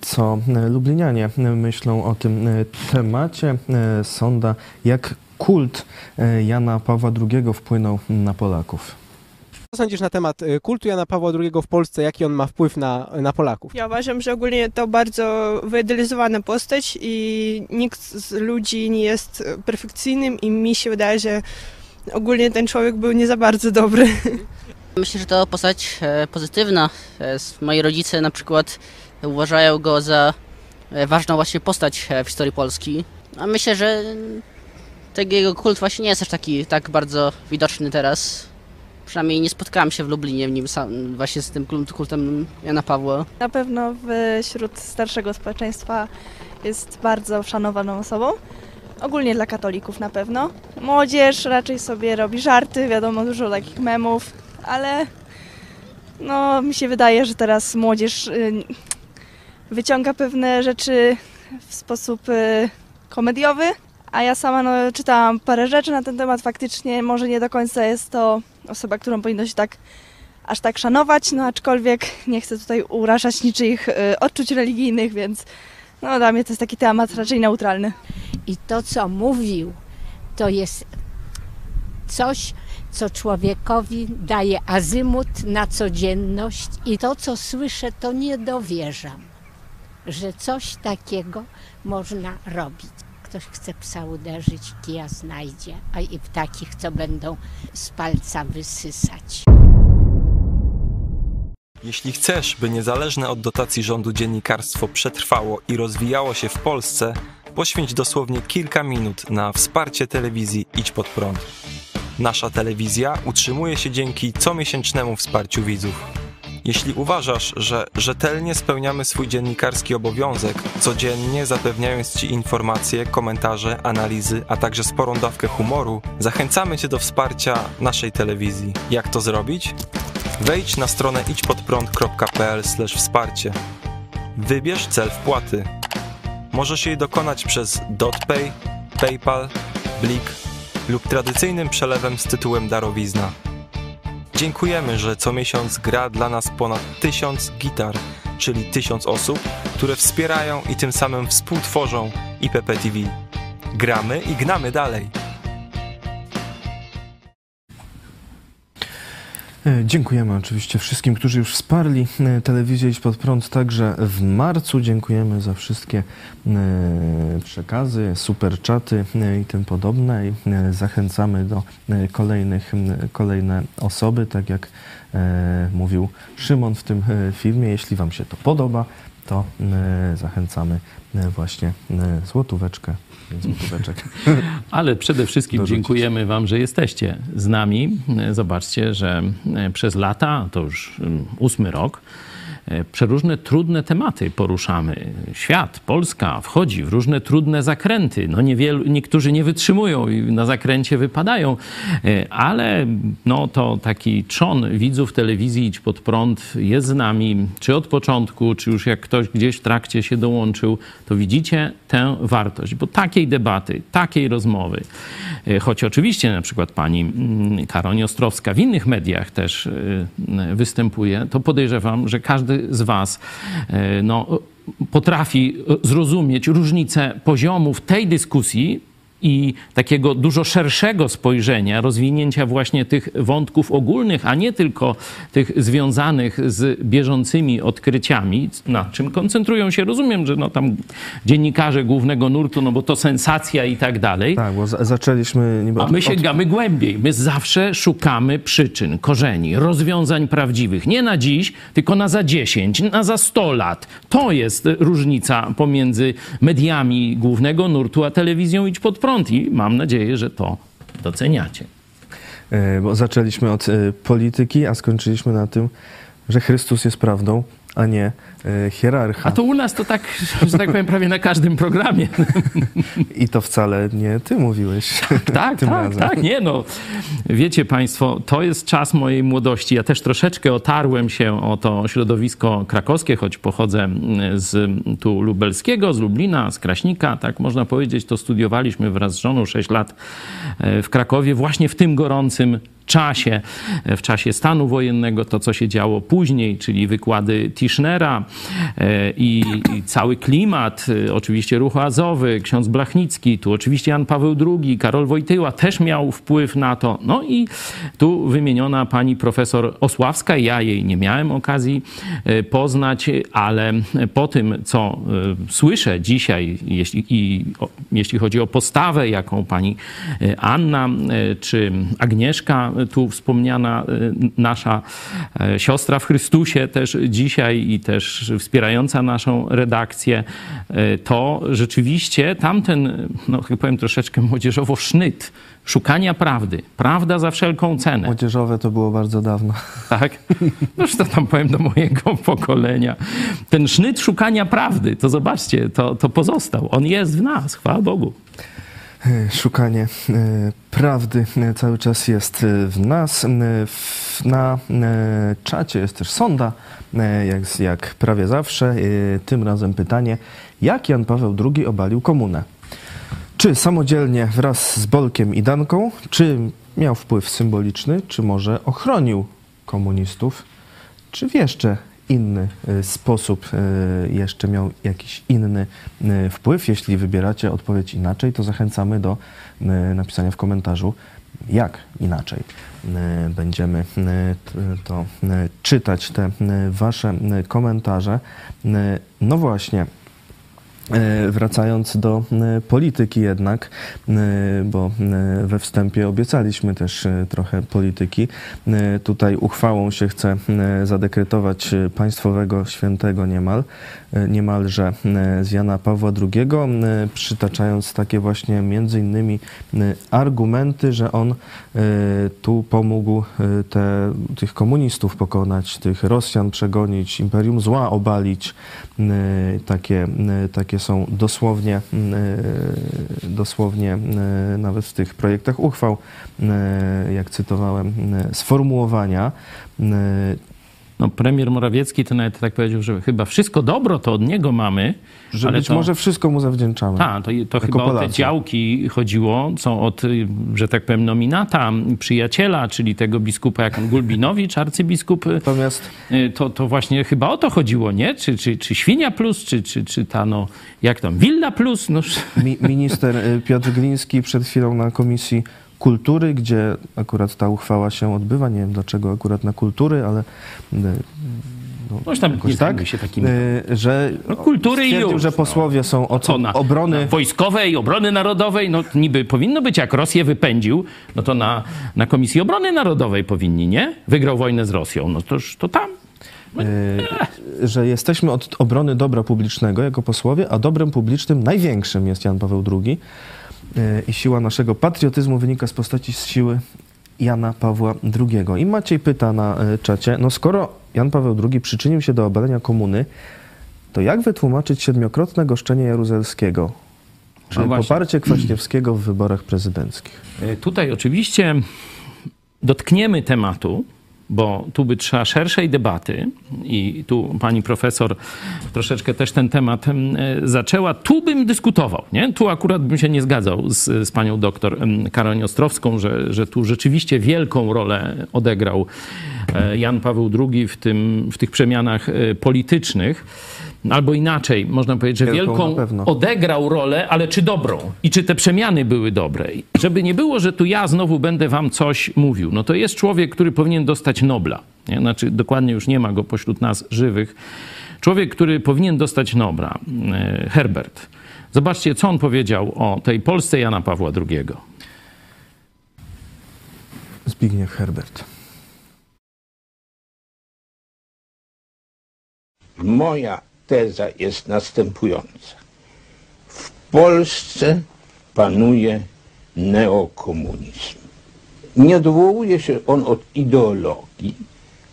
co Lublinianie myślą o tym e, temacie. Sonda, jak kult Jana Pawła II wpłynął na Polaków. Co sądzisz na temat y, kultu Jana Pawła II w Polsce? Jaki on ma wpływ na, na Polaków? Ja uważam, że ogólnie to bardzo wyidealizowana postać i nikt z ludzi nie jest perfekcyjnym i mi się wydaje, że ogólnie ten człowiek był nie za bardzo dobry. Myślę, że to postać e, pozytywna. E, moi rodzice na przykład uważają go za e, ważną właśnie postać w historii Polski. A myślę, że tego jego kult właśnie nie jest aż taki tak bardzo widoczny teraz. Przynajmniej nie spotkałam się w Lublinie w nim sam, właśnie z tym kultem Jana Pawła. Na pewno wśród starszego społeczeństwa jest bardzo szanowaną osobą. Ogólnie dla katolików na pewno. Młodzież raczej sobie robi żarty, wiadomo, dużo takich memów, ale no mi się wydaje, że teraz młodzież y, wyciąga pewne rzeczy w sposób y, komediowy, a ja sama no, czytałam parę rzeczy na ten temat. Faktycznie może nie do końca jest to osoba, którą powinno się tak aż tak szanować, no aczkolwiek nie chcę tutaj urażać niczyich y, odczuć religijnych, więc no dla mnie to jest taki temat raczej neutralny. I to, co mówił, to jest coś, co człowiekowi daje azymut na codzienność i to, co słyszę, to nie dowierzam, że coś takiego można robić ktoś chce psa uderzyć, kija znajdzie, a i takich, co będą z palca wysysać. Jeśli chcesz, by niezależne od dotacji rządu dziennikarstwo przetrwało i rozwijało się w Polsce, poświęć dosłownie kilka minut na wsparcie telewizji Idź Pod Prąd. Nasza telewizja utrzymuje się dzięki comiesięcznemu wsparciu widzów. Jeśli uważasz, że rzetelnie spełniamy swój dziennikarski obowiązek, codziennie zapewniając Ci informacje, komentarze, analizy, a także sporą dawkę humoru, zachęcamy Cię do wsparcia naszej telewizji. Jak to zrobić? Wejdź na stronę idźpodprąd.pl wsparcie. Wybierz cel wpłaty. Możesz jej dokonać przez DotPay, PayPal, Blik lub tradycyjnym przelewem z tytułem darowizna. Dziękujemy, że co miesiąc gra dla nas ponad tysiąc gitar, czyli tysiąc osób, które wspierają i tym samym współtworzą IPP TV. Gramy i gnamy dalej. Dziękujemy oczywiście wszystkim, którzy już wsparli e, telewizję Idź Pod Prąd także w marcu. Dziękujemy za wszystkie e, przekazy, super czaty i tym podobne. I zachęcamy do kolejnych, kolejne osoby, tak jak mówił Szymon w tym filmie. Jeśli Wam się to podoba, to zachęcamy właśnie złotóweczkę złotóweczek. Ale przede wszystkim Dorzucić. dziękujemy Wam, że jesteście z nami. Zobaczcie, że przez lata, to już ósmy rok, E, przeróżne trudne tematy poruszamy. Świat, Polska wchodzi w różne trudne zakręty. No niewielu, niektórzy nie wytrzymują i na zakręcie wypadają, e, ale no to taki trzon widzów telewizji Idź Pod Prąd jest z nami, czy od początku, czy już jak ktoś gdzieś w trakcie się dołączył, to widzicie tę wartość, bo takiej debaty, takiej rozmowy, e, choć oczywiście na przykład pani mm, Karoń Ostrowska w innych mediach też występuje, to podejrzewam, że każdy z Was e, no, potrafi zrozumieć różnicę poziomów tej dyskusji, i takiego dużo szerszego spojrzenia, rozwinięcia właśnie tych wątków ogólnych, a nie tylko tych związanych z bieżącymi odkryciami, nad czym koncentrują się. Rozumiem, że no tam dziennikarze głównego nurtu, no bo to sensacja i tak dalej. Tak, bo zaczęliśmy... Niby a my sięgamy od... głębiej. My zawsze szukamy przyczyn, korzeni, rozwiązań prawdziwych. Nie na dziś, tylko na za 10, na za 100 lat. To jest różnica pomiędzy mediami głównego nurtu, a telewizją Idź Pod prąd i mam nadzieję, że to doceniacie. E, bo zaczęliśmy od e, polityki, a skończyliśmy na tym, że Chrystus jest prawdą, a nie e, hierarcha. A to u nas to tak, że tak powiem, prawie na każdym programie. I to wcale nie ty mówiłeś. Tak, tak, tak, razem. tak, nie no. Wiecie państwo, to jest czas mojej młodości. Ja też troszeczkę otarłem się o to środowisko krakowskie, choć pochodzę z tu lubelskiego, z Lublina, z Kraśnika, tak można powiedzieć. To studiowaliśmy wraz z żoną 6 lat e, w Krakowie, właśnie w tym gorącym czasie, w czasie stanu wojennego, to co się działo później, czyli wykłady Tischnera e, i, i cały klimat, e, oczywiście ruch azowy, ksiądz Blachnicki, tu oczywiście Jan Paweł II, Karol Wojtyła też miał wpływ na to. No i tu wymieniona pani profesor Osławska, ja jej nie miałem okazji e, poznać, ale po tym, co słyszę dzisiaj, jeśli, i, jeśli chodzi o postawę, jaką pani Anna czy Agnieszka tu wspomniana y, nasza e, siostra w Chrystusie też dzisiaj i też wspierająca naszą redakcję, e, to rzeczywiście tamten, no jak powiem troszeczkę młodzieżowo, sznyt szukania prawdy. Prawda za wszelką cenę. Młodzieżowe to było bardzo dawno. Tak? No to tam powiem do mojego pokolenia. Ten sznyt szukania prawdy, to zobaczcie, to, to pozostał. On jest w nas, chwała Bogu. E, szukanie e, prawdy e, cały czas jest w nas. Na czacie jest też sonda, jak, jak prawie zawsze. Tym razem pytanie, jak Jan Paweł II obalił komunę? Czy samodzielnie wraz z Bolkiem i Danką, czy miał wpływ symboliczny, czy może ochronił komunistów, czy w jeszcze inny e, sposób e, jeszcze miał jakiś inny e, wpływ. Jeśli wybieracie odpowiedź inaczej, to zachęcamy do napisania w komentarzu, jak inaczej. Będziemy to czytać, te Wasze komentarze. No właśnie, wracając do e, polityki jednak, e, bo we wstępie obiecaliśmy też trochę polityki. Tutaj uchwałą się chce zadekretować państwowego świętego niemal, niemalże z Jana Pawła II, przytaczając takie właśnie między innymi argumenty, że on tu pomógł te, tych komunistów pokonać, tych Rosjan przegonić, imperium zła obalić, takie, takie są dosłownie, mm, e, dosłownie e, nawet w tych projektach uchwał, e, jak cytowałem, sformułowania. No, premier Morawiecki to nawet tak powiedział, że chyba wszystko dobro to od niego mamy. Że być to... może wszystko mu zawdzięczamy. Tak, to, to chyba Polacy. o te działki chodziło, co od, że tak powiem, nominata, przyjaciela, czyli tego biskupa jak on, Gulbinowicz, arcybiskup. Natomiast... To, to właśnie chyba o to chodziło, nie? Czy, czy, czy Świnia Plus, czy, czy, czy ta, no, jak tam, Willa Plus? No. Mi, minister y, Piotr Gliński przed chwilą na komisji kultury, gdzie akurat ta uchwała się odbywa. Nie wiem dlaczego akurat na kultury, ale y, no, Coś tam nie tak, się takim- y, że No, kultury i już, że no. posłowie są od Co na, obrony na wojskowej, obrony narodowej, no niby powinno być, jak Rosję wypędził, no to na, na Komisji Obrony Narodowej powinni, nie? Wygrał wojnę z Rosją, no toż to tam. y, że jesteśmy od obrony dobra publicznego jako posłowie, a dobrem publicznym największym jest Jan Paweł II. I siła naszego patriotyzmu wynika z postaci z siły Jana Pawła II. I Maciej pyta na y, czacie, no skoro Jan Paweł II przyczynił się do obalenia komuny, to jak wytłumaczyć siedmiokrotne goszczenie jaruzelskiego? Czyli właśnie. poparcie Kwaśniewskiego w wyborach prezydenckich. E, Tutaj oczywiście dotkniemy tematu, bo tu by trzeba szerszej debaty i tu pani profesor troszeczkę też ten temat em, e, zaczęła. Tu bym dyskutował, nie? Tu akurat bym się nie zgadzał z, z panią doktor em, Karolin Ostrowską, że, że tu rzeczywiście wielką rolę odegrał e, Jan Paweł II w, tym, w tych przemianach e, politycznych. Albo inaczej, można powiedzieć, że Wielką wielką odegrał rolę, ale czy dobrą? I czy te przemiany były dobre? I Żeby nie było, że tu ja znowu będę wam coś mówił. No to jest człowiek, który powinien dostać Nobla. Nie? Znaczy, dokładnie już nie ma go pośród nas żywych. Człowiek, który powinien dostać Nobla, e, Herbert. Zobaczcie, co on powiedział o tej Polsce Jana Pawła II. Zbigniew Herbert. Moja teza jest następująca. W Polsce panuje neokomunizm. Nie odwołuje się on od ideologii,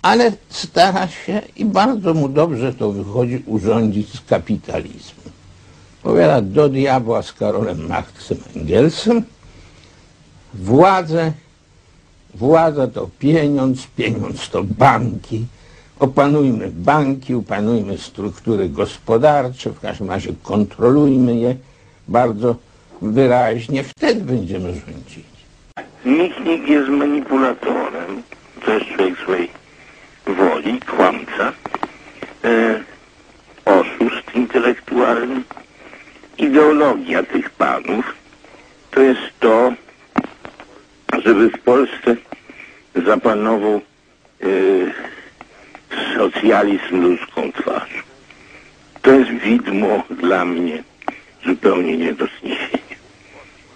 ale stara się i bardzo mu dobrze to wychodzi urządzić z kapitalizmem. Powiada do diabła z Karolem Marksem Engelsem. Władzę, władza to pieniądz, pieniądz to banki. Opanujmy banki, opanujmy struktury gospodarcze, w każdym razie kontrolujmy je bardzo wyraźnie, wtedy będziemy rządzić. Michnik jest manipulatorem, to jest człowiek swojej woli, kłamca, e, oszust intelektualny. Ideologia tych panów to jest to, żeby w Polsce zapanował e, socjalizm ludzką twarzą. To jest widmo dla mnie zupełnie nie do zniesienia.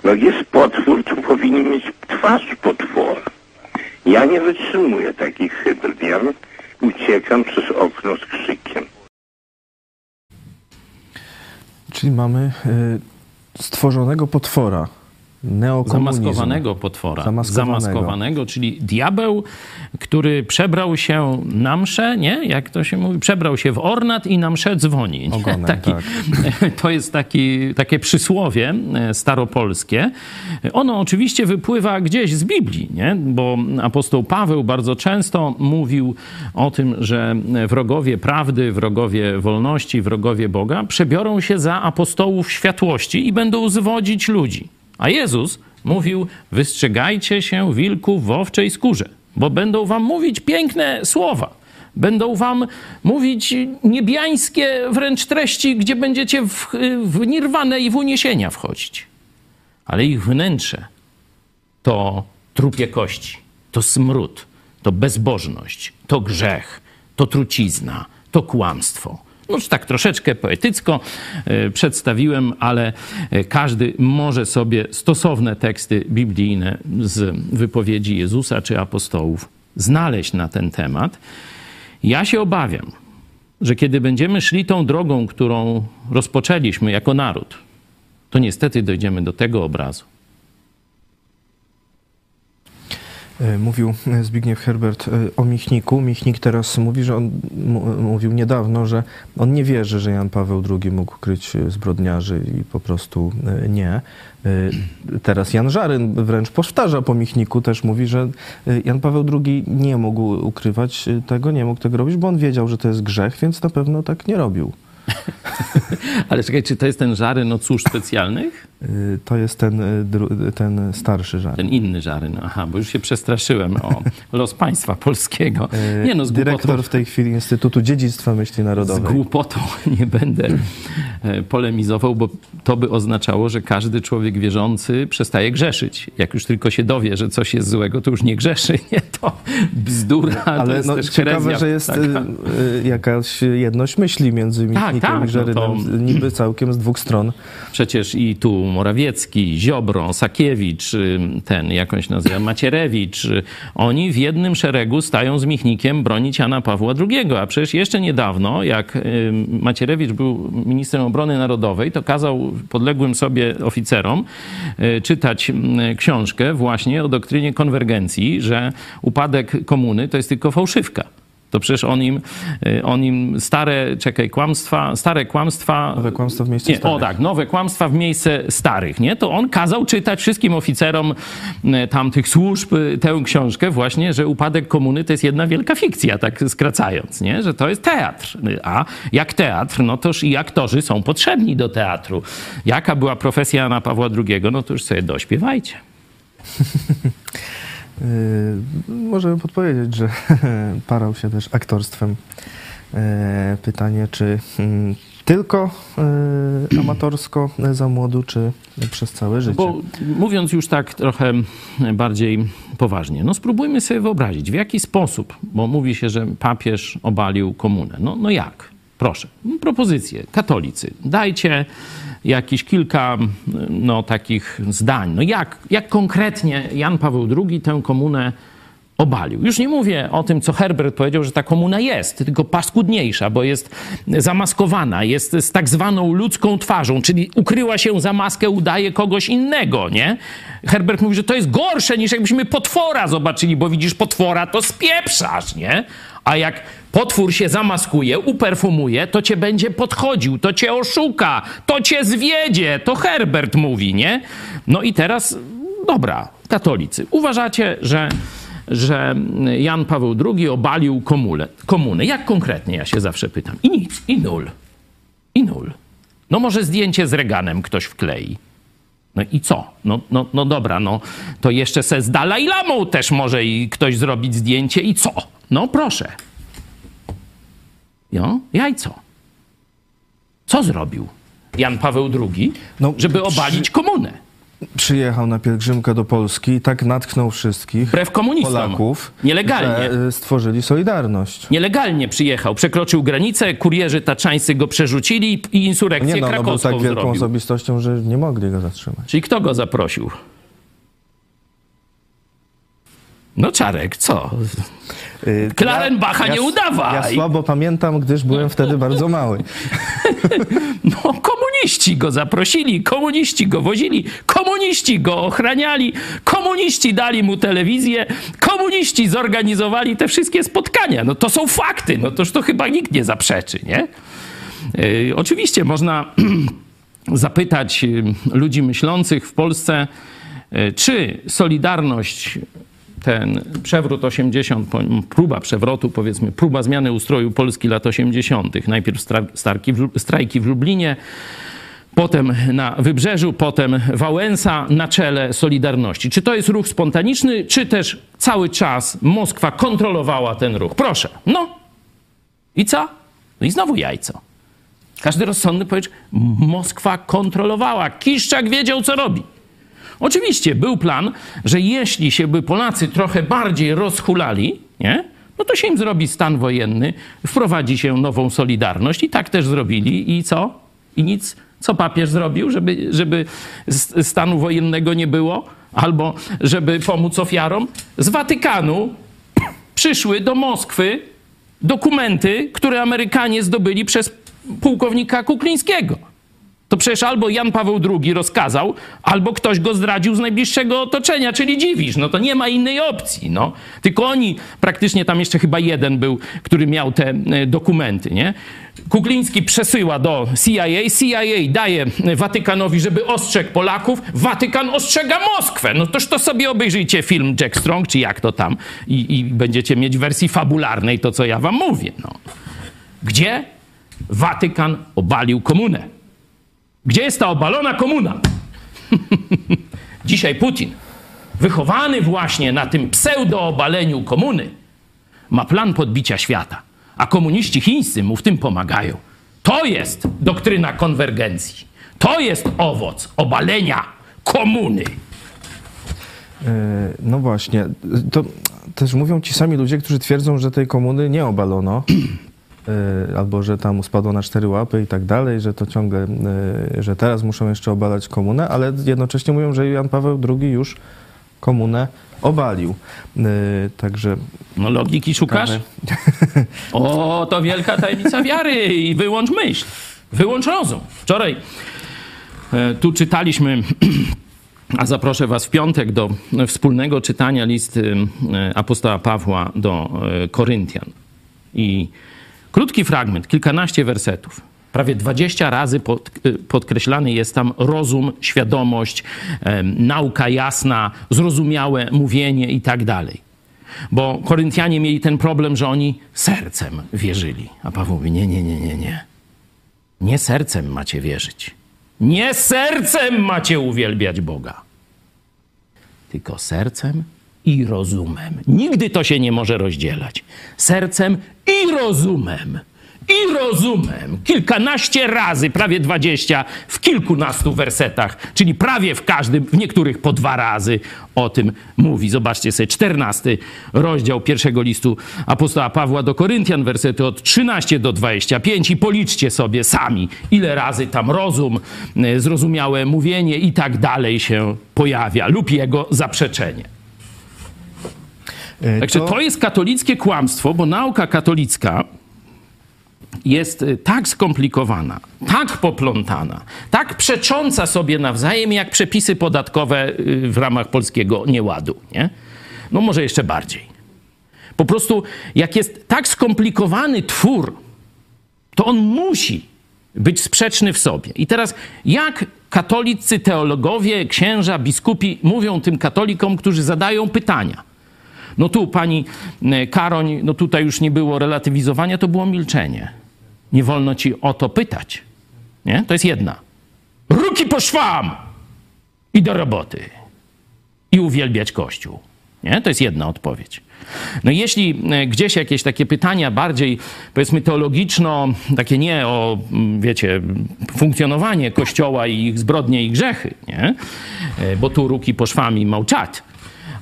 Jak jest potwór, to powinien mieć twarz potwora. Ja nie wytrzymuję takich hybryd. Uciekam przez okno z krzykiem. Czyli mamy y, stworzonego potwora, neokomunizm. Zamaskowanego potwora. Zamaskowanego. Zamaskowanego, czyli diabeł, który przebrał się na mszę, nie? Jak to się mówi? Przebrał się w ornat i na mszę dzwoni. Ogonem, taki, tak. To jest taki, takie przysłowie e, staropolskie. Ono oczywiście wypływa gdzieś z Biblii, nie? Bo apostoł Paweł bardzo często mówił o tym, że wrogowie prawdy, wrogowie wolności, wrogowie Boga przebiorą się za apostołów światłości i będą zwodzić ludzi. A Jezus mówił: Wystrzegajcie się wilków w owczej skórze, bo będą wam mówić piękne słowa. Będą wam mówić niebiańskie wręcz treści, gdzie będziecie w, w nirwanę i w uniesienia wchodzić. Ale ich wnętrze to trupie kości, to smród, to bezbożność, to grzech, to trucizna, to kłamstwo. No tak troszeczkę poetycko e, przedstawiłem, ale e, każdy może sobie stosowne teksty biblijne z wypowiedzi Jezusa czy apostołów znaleźć na ten temat. Ja się obawiam, że kiedy będziemy szli tą drogą, którą rozpoczęliśmy jako naród, to niestety dojdziemy do tego obrazu. E, Mówił Zbigniew Herbert e, o Michniku. Michnik teraz mówi, że on mówił niedawno, że on nie wierzy, że Jan Paweł II mógł kryć e, zbrodniarzy i po prostu e, nie. E, Teraz Jan Żaryn wręcz powtarza po Michniku, też mówi, że e, Jan Paweł II nie mógł ukrywać e, tego, nie mógł tego robić, bo on wiedział, że to jest grzech, więc na pewno tak nie robił. Ale czekaj, czy to jest ten żaryn od służb specjalnych? Y, To jest ten, y, dru- ten starszy żart. Ten inny żaryn. Aha, bo już się przestraszyłem o los państwa polskiego. Y, Nie no, z Dyrektor głupotą, w tej chwili Instytutu Dziedzictwa Myśli z Narodowej. głupotą nie będę polemizował, bo to by oznaczało, że każdy człowiek wierzący przestaje grzeszyć. Jak już tylko się dowie, że coś jest złego, to już nie grzeszy. Nie, to bzdura, to Ale jest no, ciekawe, herezja że jest taka. y, y, jakaś jedność myśli między Tak, no to- niby całkiem z dwóch stron. Przecież i tu Morawiecki, Ziobro, Sakiewicz, y, ten, jakąś nazywa, Macierewicz, y, oni w jednym szeregu stają z Michnikiem bronić Jana Pawła II. A przecież jeszcze niedawno, jak y, Macierewicz był ministrem obrony narodowej, to kazał podległym sobie oficerom czytać książkę właśnie o doktrynie konwergencji, że upadek komuny to jest tylko fałszywka. To przecież on im, y, on im stare, czekaj, kłamstwa, stare kłamstwa... Nowe kłamstwa w miejscu nie, starych. O tak, nowe kłamstwa w miejsce starych, nie? To on kazał czytać wszystkim oficerom y, tamtych służb y, tę książkę właśnie, że upadek komuny to jest jedna wielka fikcja, tak skracając, nie? Że to jest teatr. A jak teatr, no toż i aktorzy są potrzebni do teatru. Jaka była profesja Jana Pawła II? No to już sobie dośpiewajcie. Y, Możemy podpowiedzieć, że parał się też aktorstwem. E, Pytanie, czy mm, tylko y, amatorsko za młodu, czy przez całe życie? Bo mówiąc już tak trochę bardziej poważnie, no spróbujmy sobie wyobrazić, w jaki sposób, bo mówi się, że papież obalił komunę. No, no jak? Proszę, propozycje. Katolicy, dajcie jakieś kilka no, takich zdań. No jak, jak konkretnie Jan Paweł II tę komunę obalił. Już nie mówię o tym, co Herbert powiedział, że ta komuna jest, tylko paskudniejsza, bo jest zamaskowana, jest z tak zwaną ludzką twarzą, czyli ukryła się za maskę, udaje kogoś innego, nie? Herbert mówi, że to jest gorsze niż jakbyśmy potwora zobaczyli, bo widzisz potwora, to spieprzasz, nie? A jak potwór się zamaskuje, uperfumuje, to cię będzie podchodził, to cię oszuka, to cię zwiedzie, to Herbert mówi, nie? No i teraz, dobra, katolicy, uważacie, że że Jan Paweł II obalił komulę, komunę. Jak konkretnie, ja się zawsze pytam. I nic, i nul. I nul. No może zdjęcie z Reganem ktoś wklei. No i co? No, no, no dobra, no to jeszcze se z Dalaj Lamą też może i ktoś zrobić zdjęcie i co? No proszę. Jo? Jajco. Co zrobił Jan Paweł II, No, żeby obalić komunę? Przyjechał na pielgrzymkę do Polski i tak natknął wszystkich komunistom. Polaków, Nielegalnie. że y, stworzyli Solidarność. Nielegalnie przyjechał, przekroczył granicę, kurierzy taczańscy go przerzucili i insurrekcję Nie no, no był tak wielką zrobił. osobistością, że nie mogli go zatrzymać. Czyli kto go zaprosił? No Czarek, co? Klarenbacha nie udawaj! Ja słabo pamiętam, gdyż byłem wtedy bardzo mały. No komuniści go zaprosili, komuniści go wozili, komuniści go ochraniali, komuniści dali mu telewizję, komuniści zorganizowali te wszystkie spotkania. No to są fakty, no toż to chyba nikt nie zaprzeczy, nie? Yy, oczywiście można zapytać ludzi myślących w Polsce, y, czy Solidarność ten przewrót 80, po- próba przewrotu, powiedzmy, próba zmiany ustroju Polski lat 80. Najpierw stra- starki w, strajki w Lublinie, potem na Wybrzeżu, potem Wałęsa na czele Solidarności. Czy to jest ruch spontaniczny, czy też cały czas Moskwa kontrolowała ten ruch? Proszę, no. I co? No i znowu jajco. Każdy rozsądny powie, Moskwa kontrolowała. Kiszczak wiedział, co robi. Oczywiście był plan, że jeśli się by Polacy trochę bardziej rozhulali, nie? no to się im zrobi stan wojenny, wprowadzi się nową solidarność i tak też zrobili. I co? I nic. Co papież zrobił, żeby, żeby stanu wojennego nie było? Albo żeby pomóc ofiarom? Z Watykanu przyszły do Moskwy dokumenty, które Amerykanie zdobyli przez pułkownika Kuklińskiego. To przecież albo Jan Paweł II rozkazał, albo ktoś go zdradził z najbliższego otoczenia, czyli dziwisz. No to nie ma innej opcji. No. Tylko oni, praktycznie tam jeszcze chyba jeden był, który miał te e, dokumenty. Nie? Kukliński przesyła do CIA, CIA daje Watykanowi, żeby ostrzegł Polaków, Watykan ostrzega Moskwę. No toż to sobie obejrzyjcie film Jack Strong, czy jak to tam i, i będziecie mieć wersji fabularnej to, co ja wam mówię. No. Gdzie Watykan obalił komunę? Gdzie jest ta obalona komuna? Dzisiaj Putin, wychowany właśnie na tym pseudo-obaleniu komuny, ma plan podbicia świata, a komuniści chińscy mu w tym pomagają. To jest doktryna konwergencji. To jest owoc obalenia komuny. E, No właśnie, to też mówią ci sami ludzie, którzy twierdzą, że tej komuny nie obalono, albo że tam spadło na cztery łapy i tak dalej, że to ciągle, e, że teraz muszą jeszcze obalać komunę, ale jednocześnie mówią, że Jan Paweł II już komunę obalił. E, Także... No logiki szukasz? O, to wielka tajemnica wiary i wyłącz myśl, wyłącz rozum. Wczoraj e, tu czytaliśmy, a zaproszę was w piątek do wspólnego czytania listy e, apostoła Pawła do e, Koryntian. I krótki fragment, kilkanaście wersetów. Prawie 20 razy pod, e, podkreślany jest tam rozum, świadomość, nauka jasna, zrozumiałe mówienie i tak dalej. Bo Koryntianie mieli ten problem, że oni sercem wierzyli. A Paweł mówi: Nie, nie, nie, nie, nie. Nie sercem macie wierzyć. Nie sercem macie uwielbiać Boga. Tylko sercem i rozumem. Nigdy to się nie może rozdzielać. Sercem i rozumem. I rozumem. Kilkanaście razy, prawie dwadzieścia, w kilkunastu wersetach, czyli prawie w każdym, w niektórych po dwa razy o tym mówi. Zobaczcie sobie, czternasty rozdział pierwszego listu apostoła Pawła do Koryntian, wersety od 13 do 25 i policzcie sobie sami, ile razy tam rozum, e, zrozumiałe mówienie i tak dalej się pojawia lub jego zaprzeczenie. E, Także to jest katolickie kłamstwo, bo nauka katolicka jest y, tak skomplikowana, tak poplątana, tak przecząca sobie nawzajem, jak przepisy podatkowe y, w ramach polskiego nieładu. Nie? No może jeszcze bardziej. Po prostu, jak jest tak skomplikowany twór, to on musi być sprzeczny w sobie. I teraz, jak katolicy teologowie, księża, biskupi mówią tym katolikom, którzy zadają pytania? No tu pani e, Karoń, no tutaj już nie było relatywizowania, to było milczenie. Nie wolno ci o to pytać. Nie? To jest jedna. Ruki po szwam! I do roboty. I uwielbiać Kościół. Nie? To jest jedna odpowiedź. No jeśli e, gdzieś jakieś takie pytania bardziej, powiedzmy, teologiczno, takie nie o, mm, wiecie, funkcjonowanie Kościoła i ich zbrodnie i grzechy, nie? E, Bo tu ruki po szwam i małczat.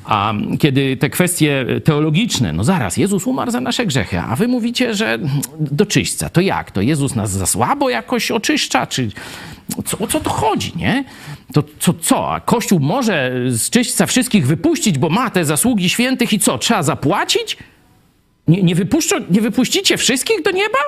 A kiedy te kwestie teologiczne, no zaraz, Jezus umarł za nasze grzechy, a wy mówicie, że do czyśćca. To jak? To Jezus nas za słabo jakoś oczyszcza? Czy co, o co to chodzi, nie? To co, co? A Kościół może z czyśćca wszystkich wypuścić, bo ma te zasługi świętych i co? Trzeba zapłacić? Nie, nie, wypuszczą, nie wypuścicie wszystkich do nieba?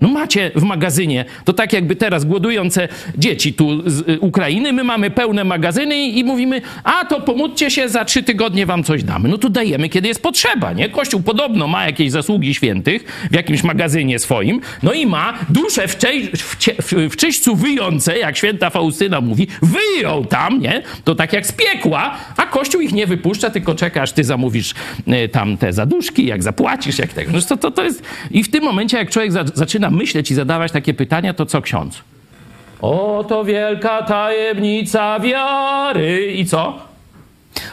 No macie w magazynie, to tak jakby teraz głodujące dzieci tu z y, Ukrainy, my mamy pełne magazyny i, mówimy, a to pomódźcie się, za trzy tygodnie wam coś damy. No to dajemy, kiedy jest potrzeba, nie? Kościół podobno ma jakieś zasługi świętych w jakimś magazynie swoim, no i ma dusze w, cze- w, w czyśćcu wyjące, jak święta Faustyna mówi, wyjął tam, nie? To tak jak z piekła, a Kościół ich nie wypuszcza, tylko czeka, aż ty zamówisz y, tam te zaduszki, jak zapłacisz, jak tego. No to, to, to jest... I w tym momencie, jak człowiek za, zaczyna myśleć i zadawać takie pytania, to co ksiądz? Oto wielka tajemnica wiary. I co?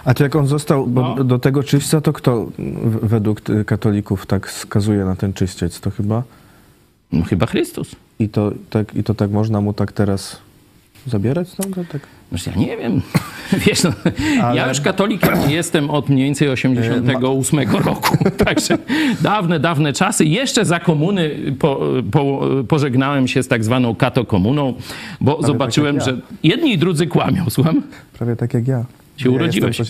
A to jak on został No. do tego czyśćca, to kto według katolików tak skazuje na ten czyściec? To chyba... No chyba Chrystus. I to tak, i to tak można mu tak teraz zabierać stamtąd? Tak? Znaczy, ja nie wiem. Wiesz, no, Ale- ja już katolikiem jestem od mniej więcej 88 roku. Także dawne, dawne czasy. Jeszcze za komuny po, po, pożegnałem się z tak zwaną katokomuną, bo tak zobaczyłem, jak ja. że jedni i drudzy kłamią. Słucham? Prawie tak jak ja. Się Ja urodziłeś.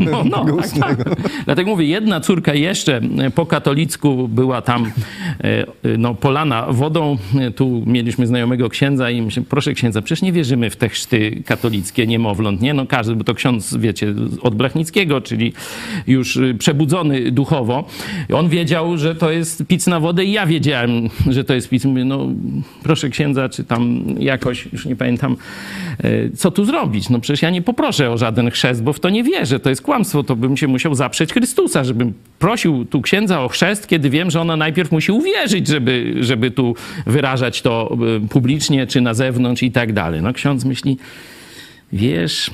No, no, tak, 88. tak. Dlatego mówię, jedna córka jeszcze e, po katolicku była tam e, e, no, polana wodą. Tu mieliśmy znajomego księdza i myślę, proszę księdza, przecież nie wierzymy w te chrzty katolickie niemowląt, nie? No każdy, bo to ksiądz, wiecie, od Blachnickiego, czyli już y, przebudzony duchowo. On wiedział, że to jest pic na wodę i ja wiedziałem, że to jest pic. Mówię, no proszę księdza, czy tam jakoś, już nie pamiętam, co tu zrobić. No przecież ja nie poproszę o żaden chrzest, bo w to nie wierzę. To jest kłamstwo. To bym się musiał zaprzeć Chrystusa, żebym prosił tu księdza o chrzest, kiedy wiem, że ona najpierw musi uwierzyć, żeby, żeby tu wyrażać to e, publicznie, czy na zewnątrz i tak dalej. No ksiądz myśli, wiesz,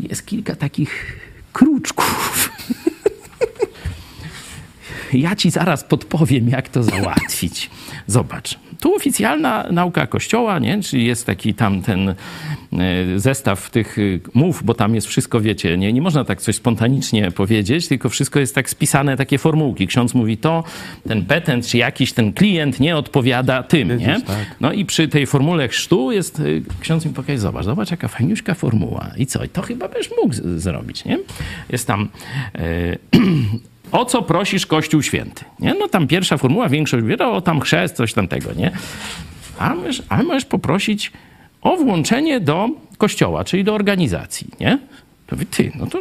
jest kilka takich kruczków. Ja ci zaraz podpowiem, jak to załatwić. Zobacz. Tu oficjalna nauka Kościoła, nie? czyli jest taki tam ten e, zestaw tych e, mów, bo tam jest wszystko, wiecie, nie, nie można tak coś spontanicznie powiedzieć, tylko wszystko jest tak spisane, takie formułki. Ksiądz mówi to, ten petent, czy jakiś ten klient nie odpowiada tym, nie? No i przy tej formule chrztu jest, e, ksiądz mi pokaże, zobacz, zobacz jaka fajniuszka formuła. I co? I to chyba byś mógł z- zrobić, nie? Jest tam... o co prosisz Kościół Święty? Nie? No tam pierwsza formuła, większość wie, o tam chrzest, coś tamtego, nie? A możesz, ale możesz poprosić o włączenie do kościoła, czyli do organizacji, nie? To wy, ty, no to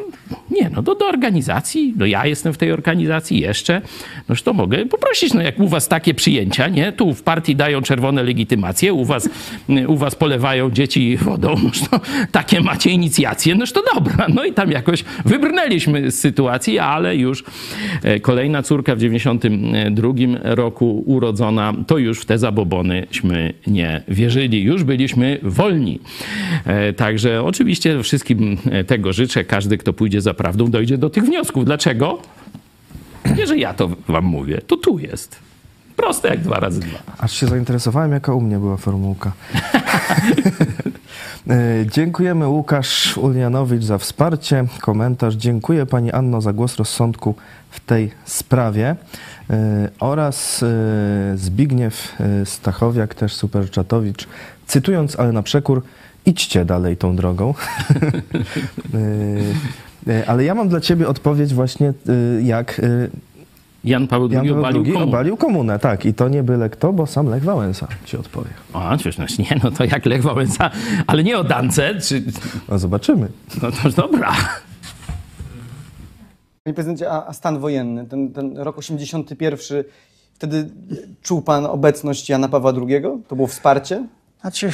nie, no do, organizacji, no ja jestem w tej organizacji jeszcze, noż to mogę poprosić, no jak u was takie przyjęcia, nie? Tu w partii dają czerwone legitymacje, u was, u was polewają dzieci wodą, noż to takie macie inicjacje, noż to dobra. No i tam jakoś wybrnęliśmy z sytuacji, ale już e, kolejna córka w 92 roku urodzona, to już w te zabobonyśmy nie wierzyli. Już byliśmy wolni. E, Także oczywiście wszystkim tego życzę. Każdy, kto pójdzie za prawdą, dojdzie do tych wniosków. Dlaczego? Nie, że ja to wam mówię. To tu jest. Proste jak dwa razy dwa. Aż się zainteresowałem, jaka u mnie była formułka. E, Dziękujemy Łukasz Ulianowicz za wsparcie, komentarz. Dziękuję Pani Anno za głos rozsądku w tej sprawie. E, Oraz e, Zbigniew Stachowiak, też superczatowicz, cytując, ale na przekór, idźcie dalej tą drogą. E, e, Ale ja mam dla Ciebie odpowiedź właśnie, e, jak Jan Paweł Jan II Paweł obalił II komunę. obalił komunę, tak. I to nie byle kto, bo sam Lech Wałęsa ci odpowie. A, przecież no, nie, no to jak Lech Wałęsa, ale nie o Dance, czy... No zobaczymy. No to dobra. Panie prezydencie, a, a stan wojenny, ten, ten rok 81, wtedy czuł pan obecność Jana Pawła II? To było wsparcie? Znaczy,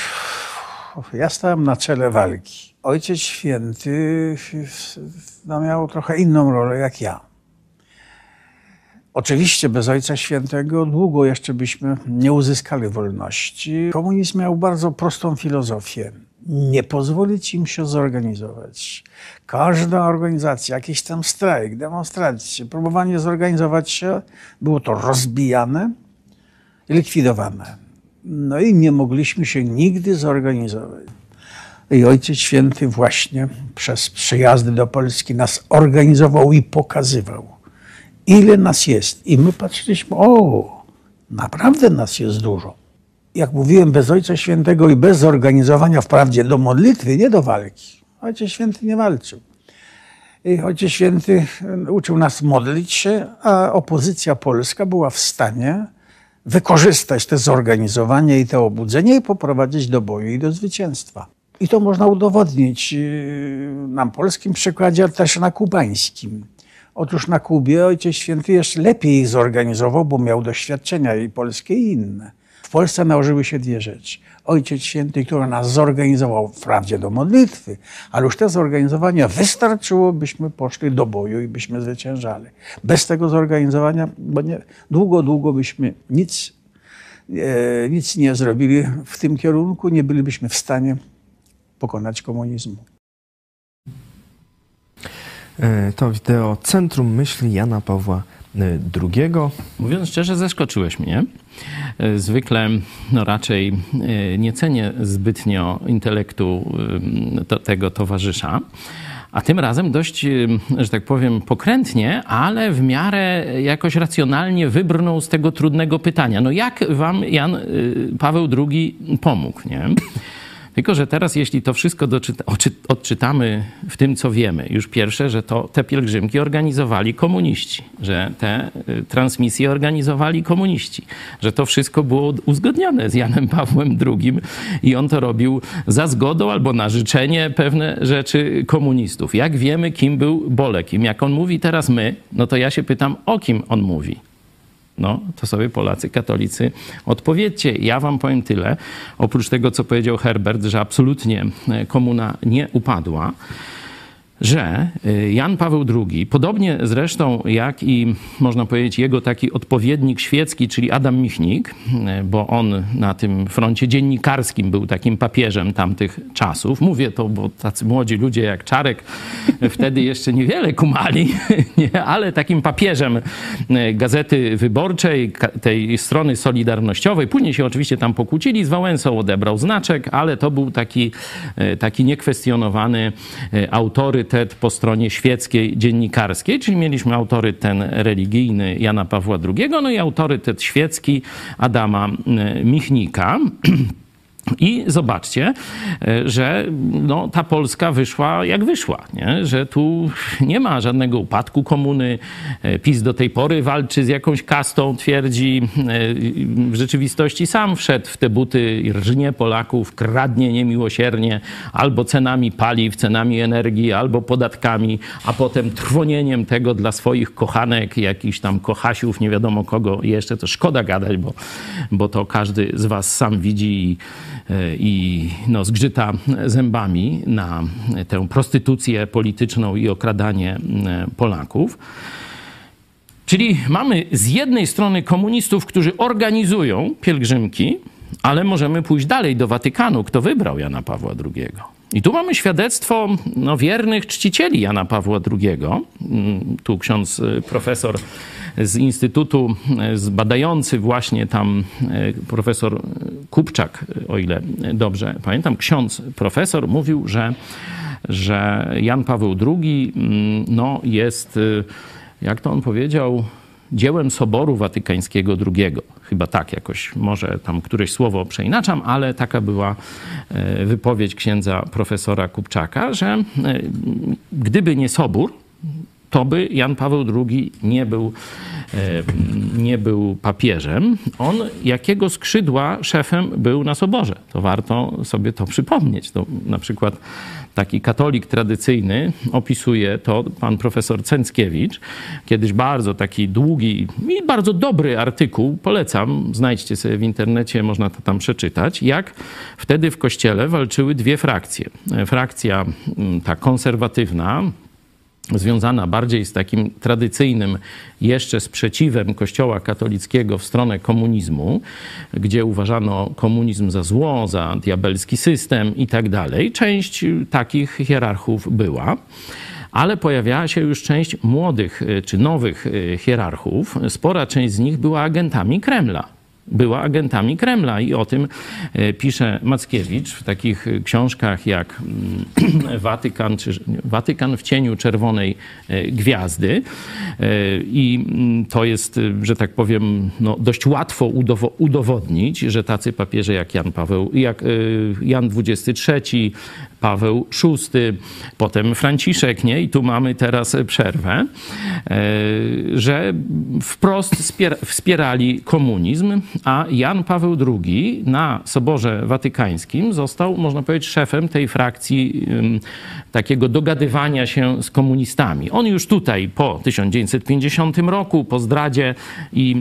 ja stałem na czele walki. Ojciec Święty no, miał trochę inną rolę jak ja. Oczywiście bez Ojca Świętego długo jeszcze byśmy nie uzyskali wolności. Komunizm miał bardzo prostą filozofię. Nie pozwolić im się zorganizować. Każda organizacja, jakiś tam strajk, demonstracje, próbowanie zorganizować się, było to rozbijane i likwidowane. No i nie mogliśmy się nigdy zorganizować. I Ojciec Święty właśnie przez przyjazdy do Polski nas organizował i pokazywał, ile nas jest. I my patrzyliśmy, o, naprawdę nas jest dużo. Jak mówiłem, bez Ojca Świętego i bez zorganizowania wprawdzie do modlitwy, nie do walki. Ojciec Święty nie walczył. I Ojciec Święty uczył nas modlić się, a opozycja polska była w stanie wykorzystać te zorganizowanie i te obudzenie i poprowadzić do boju i do zwycięstwa. I to można udowodnić yy, na polskim przykładzie, ale też na kubańskim. Otóż na Kubie Ojciec Święty jeszcze lepiej ich zorganizował, bo miał doświadczenia i polskie i inne. W Polsce nałożyły się dwie rzeczy. Ojciec Święty, który nas zorganizował wprawdzie do modlitwy, ale już te zorganizowania wystarczyło, byśmy poszli do boju i byśmy zwyciężali. Bez tego zorganizowania, bo nie, długo, długo byśmy nic, e, nic nie zrobili w tym kierunku, nie bylibyśmy w stanie pokonać komunizmu. E, To wideo Centrum Myśli Jana Pawła e, II. Mówiąc szczerze, zaskoczyłeś mnie. E, Zwykle no raczej e, nie cenię zbytnio intelektu e, to, tego towarzysza. A tym razem dość, że tak powiem, pokrętnie, ale w miarę jakoś racjonalnie wybrnął z tego trudnego pytania. No jak wam Jan Paweł II pomógł, nie? Tylko, że teraz, jeśli to wszystko odczytamy w tym, co wiemy, już pierwsze, że to te pielgrzymki organizowali komuniści, że te y, transmisje organizowali komuniści, że to wszystko było uzgodnione z Janem Pawłem II i on to robił za zgodą albo na życzenie pewne rzeczy komunistów. Jak wiemy, kim był Bolekim? Jak on mówi teraz my, no to ja się pytam, o kim on mówi? No, to sobie Polacy, katolicy odpowiedzcie. Ja wam powiem tyle, oprócz tego, co powiedział Herbert, że absolutnie e, komuna nie upadła, że y, Jan Paweł II, podobnie zresztą jak i można powiedzieć jego taki odpowiednik świecki, czyli Adam Michnik, y, bo on na tym froncie dziennikarskim był takim papieżem tamtych czasów. Mówię to, bo tacy młodzi ludzie jak Czarek wtedy jeszcze niewiele kumali, nie? ale takim papieżem y, Gazety Wyborczej, tej strony solidarnościowej. Później się oczywiście tam pokłócili z Wałęsą, odebrał znaczek, ale to był taki, taki niekwestionowany autorytet autorytet po stronie świeckiej, dziennikarskiej, czyli mieliśmy autorytet ten religijny Jana Pawła II, no i autorytet świecki Adama e, Michnika. I zobaczcie, e, że no, ta Polska wyszła jak wyszła, nie? że tu nie ma żadnego upadku komuny. E, PiS do tej pory walczy z jakąś kastą, twierdzi. E, w rzeczywistości sam wszedł w te buty rżnie Polaków, kradnie niemiłosiernie albo cenami paliw, cenami energii, albo podatkami, a potem trwonieniem tego dla swoich kochanek, jakichś tam kochasiów, nie wiadomo kogo jeszcze. To szkoda gadać, bo, bo to każdy z was sam widzi i i no, zgrzyta zębami na tę prostytucję polityczną i okradanie e, Polaków. Czyli mamy z jednej strony komunistów, którzy organizują pielgrzymki, ale możemy pójść dalej do Watykanu. Kto wybrał Jana Pawła II? I tu mamy świadectwo no, wiernych czcicieli Jana Pawła II. Mm, tu ksiądz e, profesor z Instytutu e, badający właśnie tam e, profesor Kupczak, o ile dobrze pamiętam, ksiądz profesor mówił, że, że Jan Paweł II mm, no, jest, jak to on powiedział, dziełem Soboru Watykańskiego II. Chyba tak jakoś, może tam któreś słowo przeinaczam, ale taka była e, wypowiedź księdza profesora Kupczaka, że e, gdyby nie Sobór, to by Jan Paweł II nie był, e, nie był papieżem. On jakiego skrzydła szefem był na Soborze? To warto sobie to przypomnieć. To na przykład taki katolik tradycyjny, opisuje to pan profesor Cęckiewicz. Kiedyś bardzo taki długi i bardzo dobry artykuł, polecam, znajdźcie sobie w internecie, można to tam przeczytać, jak wtedy w kościele walczyły dwie frakcje. Frakcja mm, ta konserwatywna, związana bardziej z takim tradycyjnym jeszcze sprzeciwem Kościoła katolickiego w stronę komunizmu, gdzie uważano komunizm za zło, za diabelski system i tak dalej. Część takich hierarchów była ale pojawiała się już część młodych czy nowych hierarchów. Spora część z nich była agentami Kremla była agentami Kremla i o tym e, pisze Mackiewicz w takich książkach jak mm, Watykan, czy Watykan w cieniu czerwonej e, gwiazdy. E, I mm, to jest, że tak powiem, no, dość łatwo udowodnić, że tacy papieże jak Jan Paweł, jak Jan XXIII, Paweł VI, potem Franciszek, nie? I tu mamy teraz przerwę, że wprost wspierali komunizm, a Jan Paweł II na Soborze Watykańskim został, można powiedzieć, szefem tej frakcji takiego dogadywania się z komunistami. On już tutaj po 1950 roku, po zdradzie i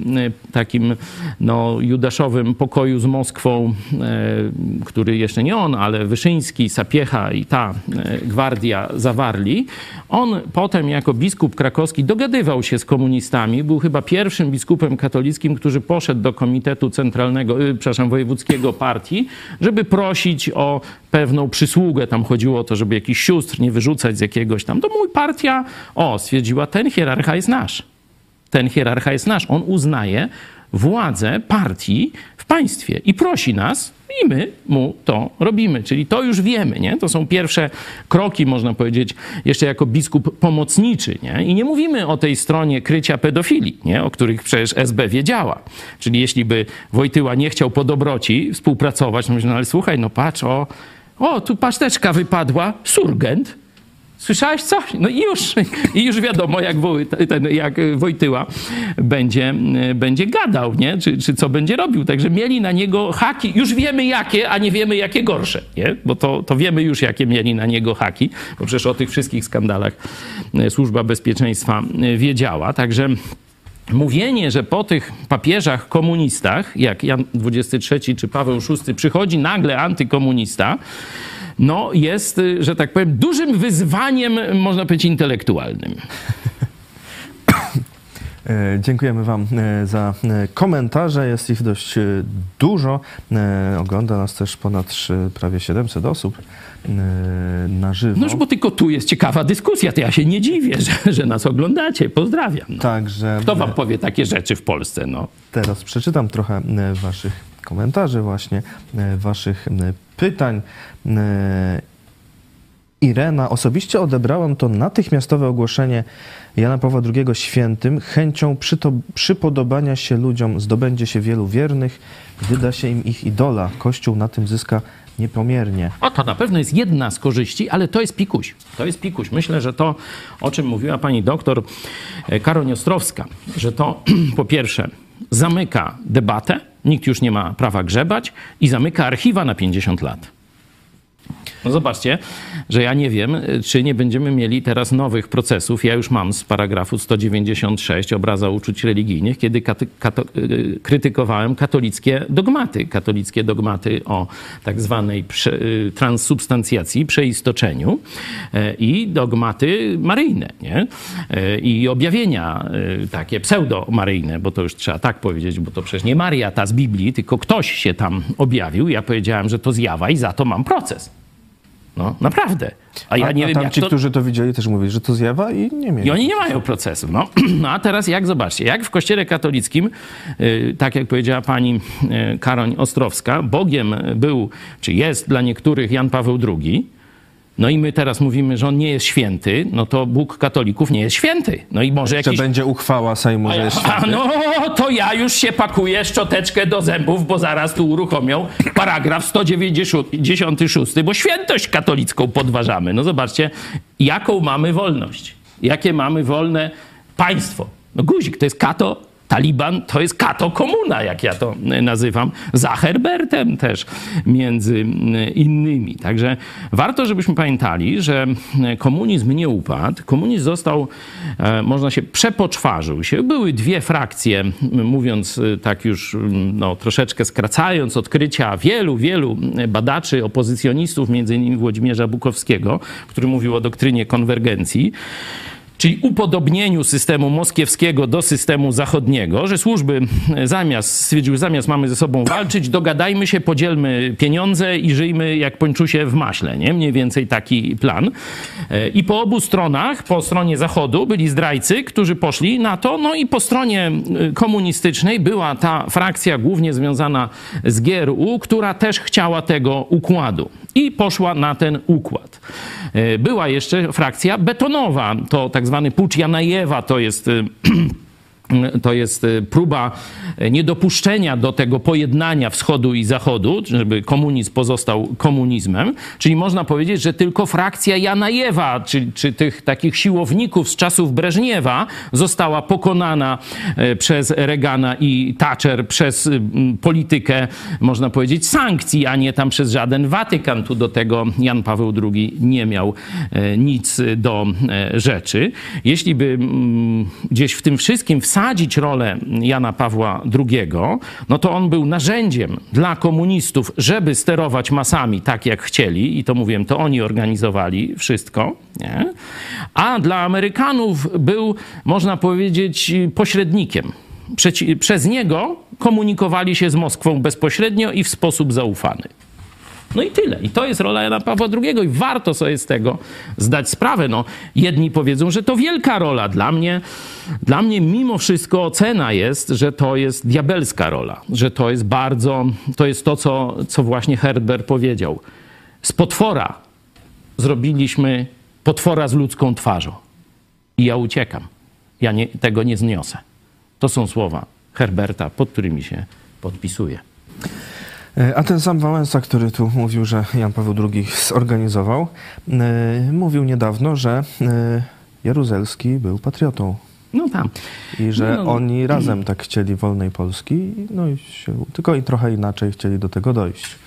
takim no, judaszowym pokoju z Moskwą, e, który jeszcze nie on, ale Wyszyński, Sapiecha i ta e, gwardia zawarli, on potem jako biskup krakowski dogadywał się z komunistami. Był chyba pierwszym biskupem katolickim, który poszedł do Komitetu Centralnego, y, przepraszam, Wojewódzkiego Partii, żeby prosić o pewną przysługę. Tam chodziło o to, żeby jakiś sióstr nie wyrzucać z jakiegoś tam. To mój partia, o, stwierdziła, ten hierarcha jest nasz. Ten hierarcha jest nasz. On uznaje władzę partii w państwie i prosi nas, i my mu to robimy. Czyli to już wiemy, nie? To są pierwsze kroki, można powiedzieć, jeszcze jako biskup pomocniczy, nie? I nie mówimy o tej stronie krycia pedofilii, nie? O których przecież SB wiedziała. Czyli jeśli by Wojtyła nie chciał po dobroci współpracować, no, no ale słuchaj, no patrz, o, o, tu paszteczka wypadła, surgent, Słyszałeś coś? No i już, i już wiadomo, jak, ten, jak Wojtyła będzie, będzie gadał, nie? Czy, czy co będzie robił. Także mieli na niego haki. Już wiemy jakie, a nie wiemy jakie gorsze, nie? Bo to, to wiemy już, jakie mieli na niego haki, bo przecież o tych wszystkich skandalach e, Służba Bezpieczeństwa e, wiedziała. Także mówienie, że po tych papieżach komunistach, jak Jan XXIII czy Paweł VI, przychodzi nagle antykomunista, no, jest, y, że tak powiem, dużym wyzwaniem, można powiedzieć, intelektualnym. E, Dziękujemy Wam e, za e, komentarze. Jest ich dość dużo. Ogląda nas też ponad prawie 700 osób na żywo. No, bo tylko tu jest ciekawa dyskusja, to ja się nie dziwię, że, że nas oglądacie. Pozdrawiam. No. Także Kto wam powie takie rzeczy w Polsce? No. teraz przeczytam trochę Waszych komentarzy, właśnie Waszych pytań. E, Irena, osobiście odebrałam to natychmiastowe ogłoszenie Jana Pawła II świętym chęcią przyto- przypodobania się ludziom, zdobędzie się wielu wiernych, wyda się im ich idola. Kościół na tym zyska niepomiernie. O, to na pewno jest jedna z korzyści, ale to jest pikuś. To jest pikuś. Myślę, że to, o czym mówiła pani doktor e, Karoń Ostrowska, że to po pierwsze zamyka debatę, nikt już nie ma prawa grzebać i zamyka archiwa na 50 lat. No zobaczcie, że ja nie wiem, czy nie będziemy mieli teraz nowych procesów. Ja już mam z paragrafu 196 obraza uczuć religijnych, kiedy katy, kato, y, krytykowałem katolickie dogmaty. Katolickie dogmaty o tak zwanej prze, y, transsubstancjacji, przeistoczeniu y, i dogmaty maryjne, nie? I objawienia takie pseudo-maryjne, bo to już trzeba tak powiedzieć, bo to przecież nie Maria ta z Biblii, tylko ktoś się tam objawił. Ja powiedziałem, że to zjawa i za to mam proces. No, naprawdę. A ja nie a wiem, tam jak ci, to... którzy to widzieli, też mówili, że to zjawa i nie mieli. I oni nie mają procesu. No, no a teraz jak zobaczcie, jak w kościele katolickim, y, tak jak powiedziała pani y, Karoń Ostrowska, Bogiem był, czy jest dla niektórych Jan Paweł II, no i my teraz mówimy, że on nie jest święty, no to Bóg katolików nie jest święty. No i może Jeszcze jakiś... będzie uchwała Sejmu, że jest A święty. no, to ja już się pakuję szczoteczkę do zębów, bo zaraz tu uruchomią paragraf 196, bo świętość katolicką podważamy. No zobaczcie, jaką mamy wolność. Jakie mamy wolne państwo. No guzik, to jest kato, Taliban to jest kato komuna, jak ja to nazywam, za Herbertem też między innymi. Także warto, żebyśmy pamiętali, że komunizm nie upadł. Komunizm został, e, można się, przepoczwarzył się. Były dwie frakcje, mówiąc e, tak już no, troszeczkę skracając, odkrycia wielu, wielu badaczy, opozycjonistów, między innymi Włodzimierza Bukowskiego, który mówił o doktrynie konwergencji czyli upodobnieniu systemu moskiewskiego do systemu zachodniego, że służby zamiast, stwierdziły, zamiast mamy ze sobą walczyć, dogadajmy się, podzielmy pieniądze i żyjmy jak pończusie w maśle, nie? Mniej więcej taki plan. E, I po obu stronach, po stronie zachodu byli zdrajcy, którzy poszli na to, no i po stronie y, komunistycznej była ta frakcja głównie związana z GRU, która też chciała tego układu i poszła na ten układ. E, Była jeszcze frakcja betonowa, to tak zwany pucz Janajewa, to jest y, to jest y, próba niedopuszczenia do tego pojednania wschodu i zachodu, żeby komunizm pozostał komunizmem. Czyli można powiedzieć, że tylko frakcja Janajewa, czy, czy tych takich siłowników z czasów Breżniewa została pokonana e, przez Reagana i Thatcher przez y, politykę, można powiedzieć, sankcji, a nie tam przez żaden Watykan. Tu do tego Jan Paweł II nie miał nic do rzeczy. Jeśli by mm, gdzieś w tym wszystkim wsadzić rolę Jana Pawła II, no to on był narzędziem dla komunistów, żeby sterować masami tak, jak chcieli, i to mówiłem, to oni organizowali wszystko, nie? a dla Amerykanów był, można powiedzieć, pośrednikiem. Przeci- przez niego komunikowali się z Moskwą bezpośrednio i w sposób zaufany. No i tyle. I to jest rola Jana Pawła II i warto sobie z tego zdać sprawę. No, jedni powiedzą, że to wielka rola. Dla mnie, dla mnie mimo wszystko ocena jest, że to jest diabelska rola. Że to jest bardzo, to jest to, co, co właśnie Herbert powiedział. Z potwora zrobiliśmy potwora z ludzką twarzą. I ja uciekam. Ja nie, tego nie zniosę. To są słowa Herberta, pod którymi się podpisuję. E, A ten sam Wałęsa, który tu mówił, że Jan Paweł II zorganizował, e, mówił niedawno, że e, Jaruzelski był patriotą. No tam. I że No, no. oni razem tak chcieli wolnej Polski, no i się, tylko i trochę inaczej chcieli do tego dojść.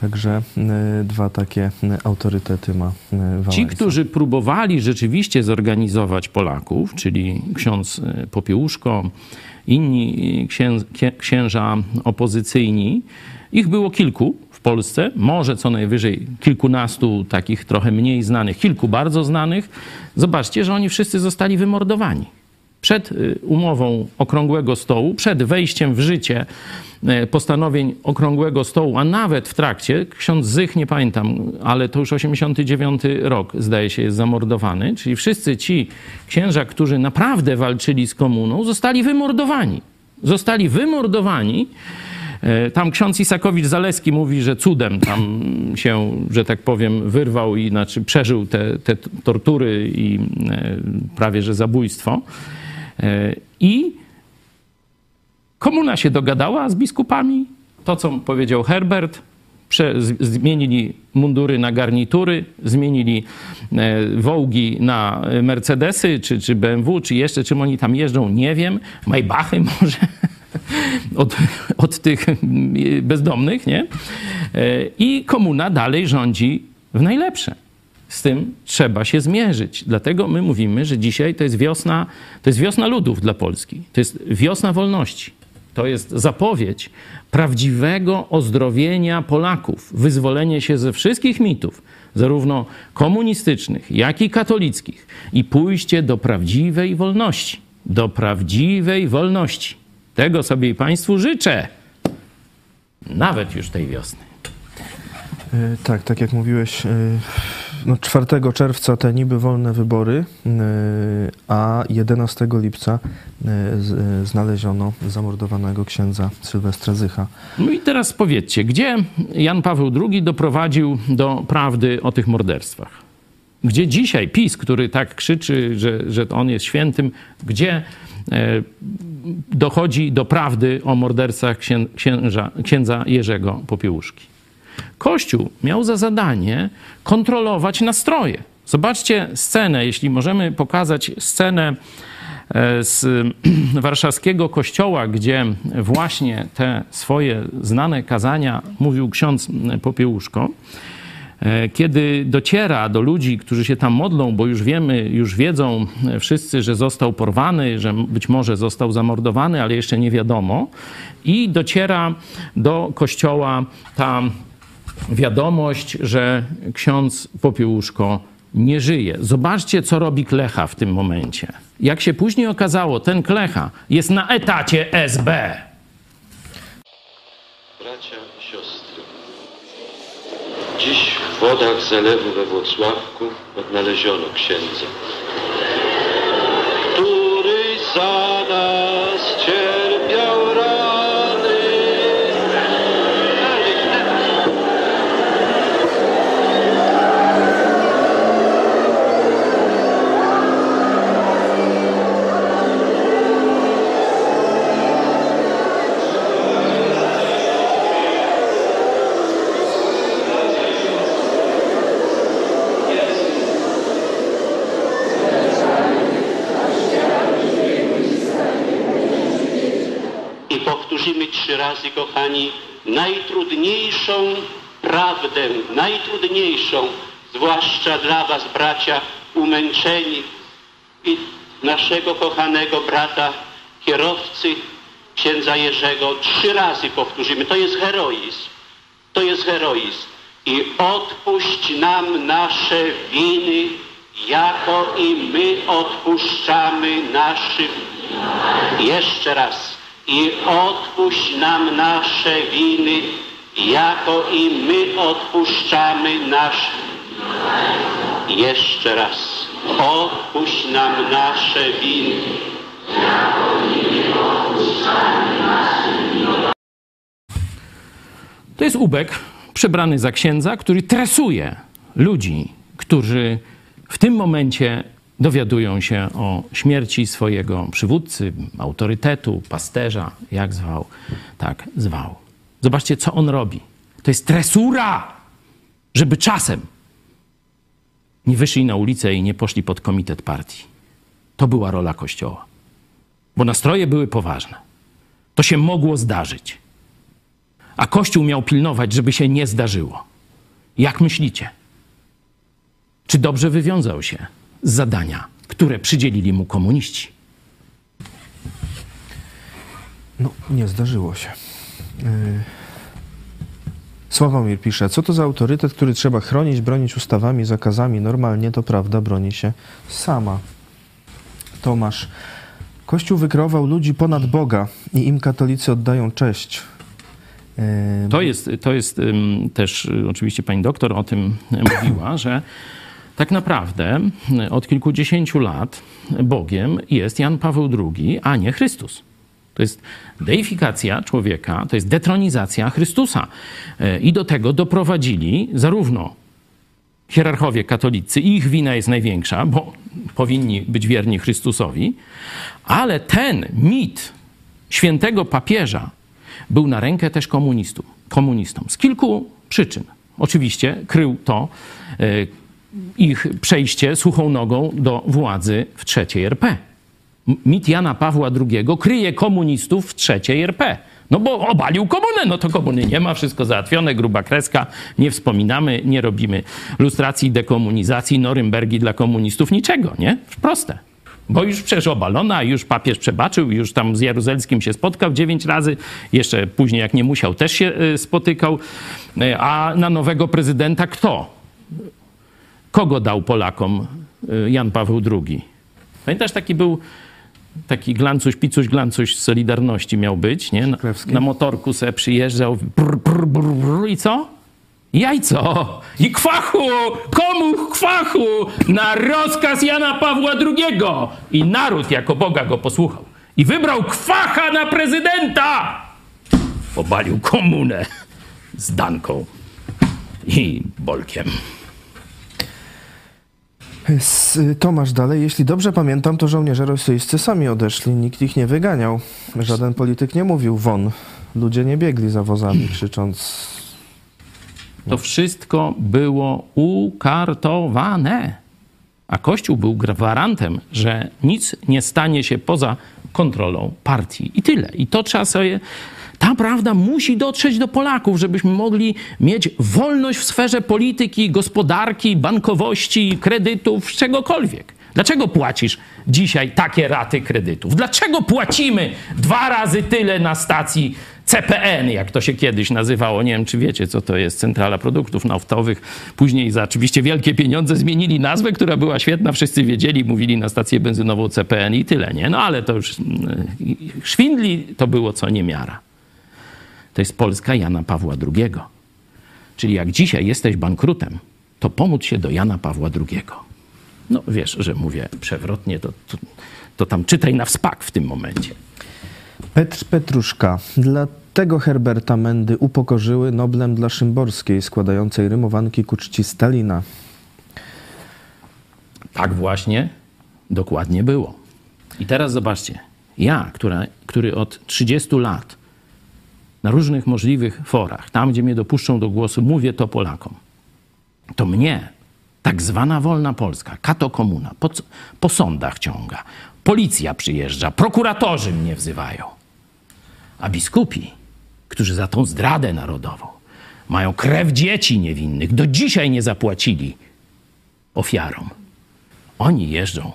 Także e, dwa takie e, autorytety ma e, Wałęsa. Ci, którzy próbowali rzeczywiście zorganizować Polaków, czyli ksiądz Popiełuszko, inni księża opozycyjni, ich było kilku w Polsce, może co najwyżej kilkunastu takich trochę mniej znanych, kilku bardzo znanych, zobaczcie, że oni wszyscy zostali wymordowani. Przed y, umową Okrągłego Stołu, przed wejściem w życie y, postanowień Okrągłego Stołu, a nawet w trakcie, ksiądz Zych, nie pamiętam, ale to już 89 rok, zdaje się, jest zamordowany, czyli wszyscy ci księża, którzy naprawdę walczyli z komuną, zostali wymordowani. Zostali wymordowani. E, Tam ksiądz Isakowicz-Zaleski mówi, że cudem tam się, że tak powiem, wyrwał i znaczy przeżył te, te tortury i e, prawie że zabójstwo. E, I komuna się dogadała z biskupami. To, co powiedział Herbert, prze, zmienili mundury na garnitury, zmienili wołgi na Mercedesy, czy, czy BMW, czy jeszcze czym oni tam jeżdżą, nie wiem. Maybachy może od, od tych bezdomnych, nie? E, I komuna dalej rządzi w najlepsze. Z tym trzeba się zmierzyć. Dlatego my mówimy, że dzisiaj to jest wiosna, to jest wiosna ludów dla Polski. To jest wiosna wolności. To jest zapowiedź prawdziwego ozdrowienia Polaków, wyzwolenie się ze wszystkich mitów, zarówno komunistycznych, jak i katolickich, i pójście do prawdziwej wolności. Do prawdziwej wolności. Tego sobie i Państwu życzę. Nawet już tej wiosny. E, Tak, tak jak mówiłeś, e, no 4 czerwca te niby wolne wybory, e, a 11 lipca znaleziono zamordowanego księdza Sylwestra Zycha. No i teraz powiedzcie, gdzie Jan Paweł II doprowadził do prawdy o tych morderstwach? Gdzie dzisiaj PiS, który tak krzyczy, że, że on jest świętym, gdzie dochodzi do prawdy o morderstwach księ, księża, księdza Jerzego Popiełuszki? Kościół miał za zadanie kontrolować nastroje. Zobaczcie scenę, jeśli możemy pokazać scenę e, z warszawskiego kościoła, gdzie właśnie te swoje znane kazania mówił ksiądz Popiełuszko. E, Kiedy dociera do ludzi, którzy się tam modlą, bo już wiemy, już wiedzą wszyscy, że został porwany, że być może został zamordowany, ale jeszcze nie wiadomo, i dociera do kościoła ta wiadomość, że ksiądz Popiełuszko nie żyje. Zobaczcie, co robi Klecha w tym momencie. Jak się później okazało, ten Klecha jest na etacie SB. Bracia siostry, dziś w wodach zalewu we Włocławku odnaleziono księdza, który za Powtórzymy trzy razy, kochani, najtrudniejszą prawdę, najtrudniejszą, zwłaszcza dla Was, bracia, umęczeni i naszego kochanego brata, kierowcy, księdza Jerzego. Trzy razy powtórzymy. To jest heroizm. To jest heroizm. I odpuść nam nasze winy, jako i my odpuszczamy naszym. Jeszcze raz. I odpuść nam nasze winy, jako i my odpuszczamy nasze. Jeszcze raz. Odpuść nam nasze winy. To jest ubek przebrany za księdza, który tresuje ludzi, którzy w tym momencie dowiadują się o śmierci swojego przywódcy, autorytetu, pasterza, jak zwał, tak zwał. Zobaczcie, co on robi. To jest tresura, żeby czasem nie wyszli na ulicę i nie poszli pod komitet partii. To była rola Kościoła. Bo nastroje były poważne. To się mogło zdarzyć. A Kościół miał pilnować, żeby się nie zdarzyło. Jak myślicie? Czy dobrze wywiązał się zadania, które przydzielili mu komuniści? No, nie zdarzyło się. Yy, Sławomir pisze, co to za autorytet, który trzeba chronić, bronić ustawami, zakazami? Normalnie to prawda broni się sama. Tomasz, Kościół wykreował ludzi ponad Boga i im katolicy oddają cześć. Yy, To jest, to jest też, y, oczywiście pani doktor o tym mówiła, że tak naprawdę y, od kilkudziesięciu lat Bogiem jest Jan Paweł II, a nie Chrystus. To jest deifikacja człowieka, to jest detronizacja Chrystusa. Y, I do tego doprowadzili zarówno hierarchowie katolicy, ich wina jest największa, bo powinni być wierni Chrystusowi, ale ten mit świętego papieża był na rękę też komunistów, komunistom z kilku przyczyn. Oczywiście krył to e, ich przejście suchą nogą do władzy w trzeciej RP. Mit Jana Pawła II kryje komunistów w trzeciej RP. No bo obalił komunę, no to komuny nie ma, wszystko załatwione, gruba kreska, nie wspominamy, nie robimy lustracji, dekomunizacji, Norymbergi dla komunistów, niczego, nie? Proste. Bo już przecież obalona, już papież przebaczył, już tam z Jeruzelskim się spotkał dziewięć razy, jeszcze później jak nie musiał też się y, spotykał, Y, a na nowego prezydenta kto? Kogo dał Polakom y, Jan Paweł II? Pamiętasz, taki był taki glancuś, picuś, glancuś z Solidarności miał być, nie? Na, na motorku se przyjeżdżał brr, brr, brr, brr, i co? Jajco i kwachu! Komu kwachu? Na rozkaz Jana Pawła II! I naród jako Boga go posłuchał. I wybrał kwacha na prezydenta! Obalił komunę z Danką i Bolkiem. Tomasz dalej, jeśli dobrze pamiętam, to żołnierze rosyjscy sami odeszli, nikt ich nie wyganiał. Żaden polityk nie mówił won. Ludzie nie biegli za wozami krzycząc To wszystko było ukartowane. A Kościół był gwarantem, że nic nie stanie się poza kontrolą partii. I tyle. I to trzeba sobie. Ta prawda musi dotrzeć do Polaków, żebyśmy mogli mieć wolność w sferze polityki, gospodarki, bankowości, kredytów, czegokolwiek. Dlaczego płacisz dzisiaj takie raty kredytów? Dlaczego płacimy dwa razy tyle na stacji CPN, jak to się kiedyś nazywało? Nie wiem, czy wiecie, co to jest Centrala Produktów Naftowych. Później za oczywiście wielkie pieniądze zmienili nazwę, która była świetna, wszyscy wiedzieli, mówili na stację benzynową CPN i tyle, nie? No ale to już mm, szwindli to było co niemiara. To jest Polska Jana Pawła II. Czyli jak dzisiaj jesteś bankrutem, to pomóc się do Jana Pawła II. No wiesz, że mówię przewrotnie, to, to, to tam czytaj na wspak w tym momencie. Petr Petruszka. Dlatego Herberta Mendy upokorzyły Noblem dla Szymborskiej, składającej rymowanki ku czci Stalina. Tak właśnie dokładnie było. I teraz zobaczcie, ja, która, który od 30 lat na różnych możliwych forach, tam gdzie mnie dopuszczą do głosu, mówię to Polakom, to mnie tak zwana wolna Polska, kato komuna, po, po sądach ciąga, policja przyjeżdża, prokuratorzy mnie wzywają. A biskupi, którzy za tą zdradę narodową mają krew dzieci niewinnych, do dzisiaj nie zapłacili ofiarom. Oni jeżdżą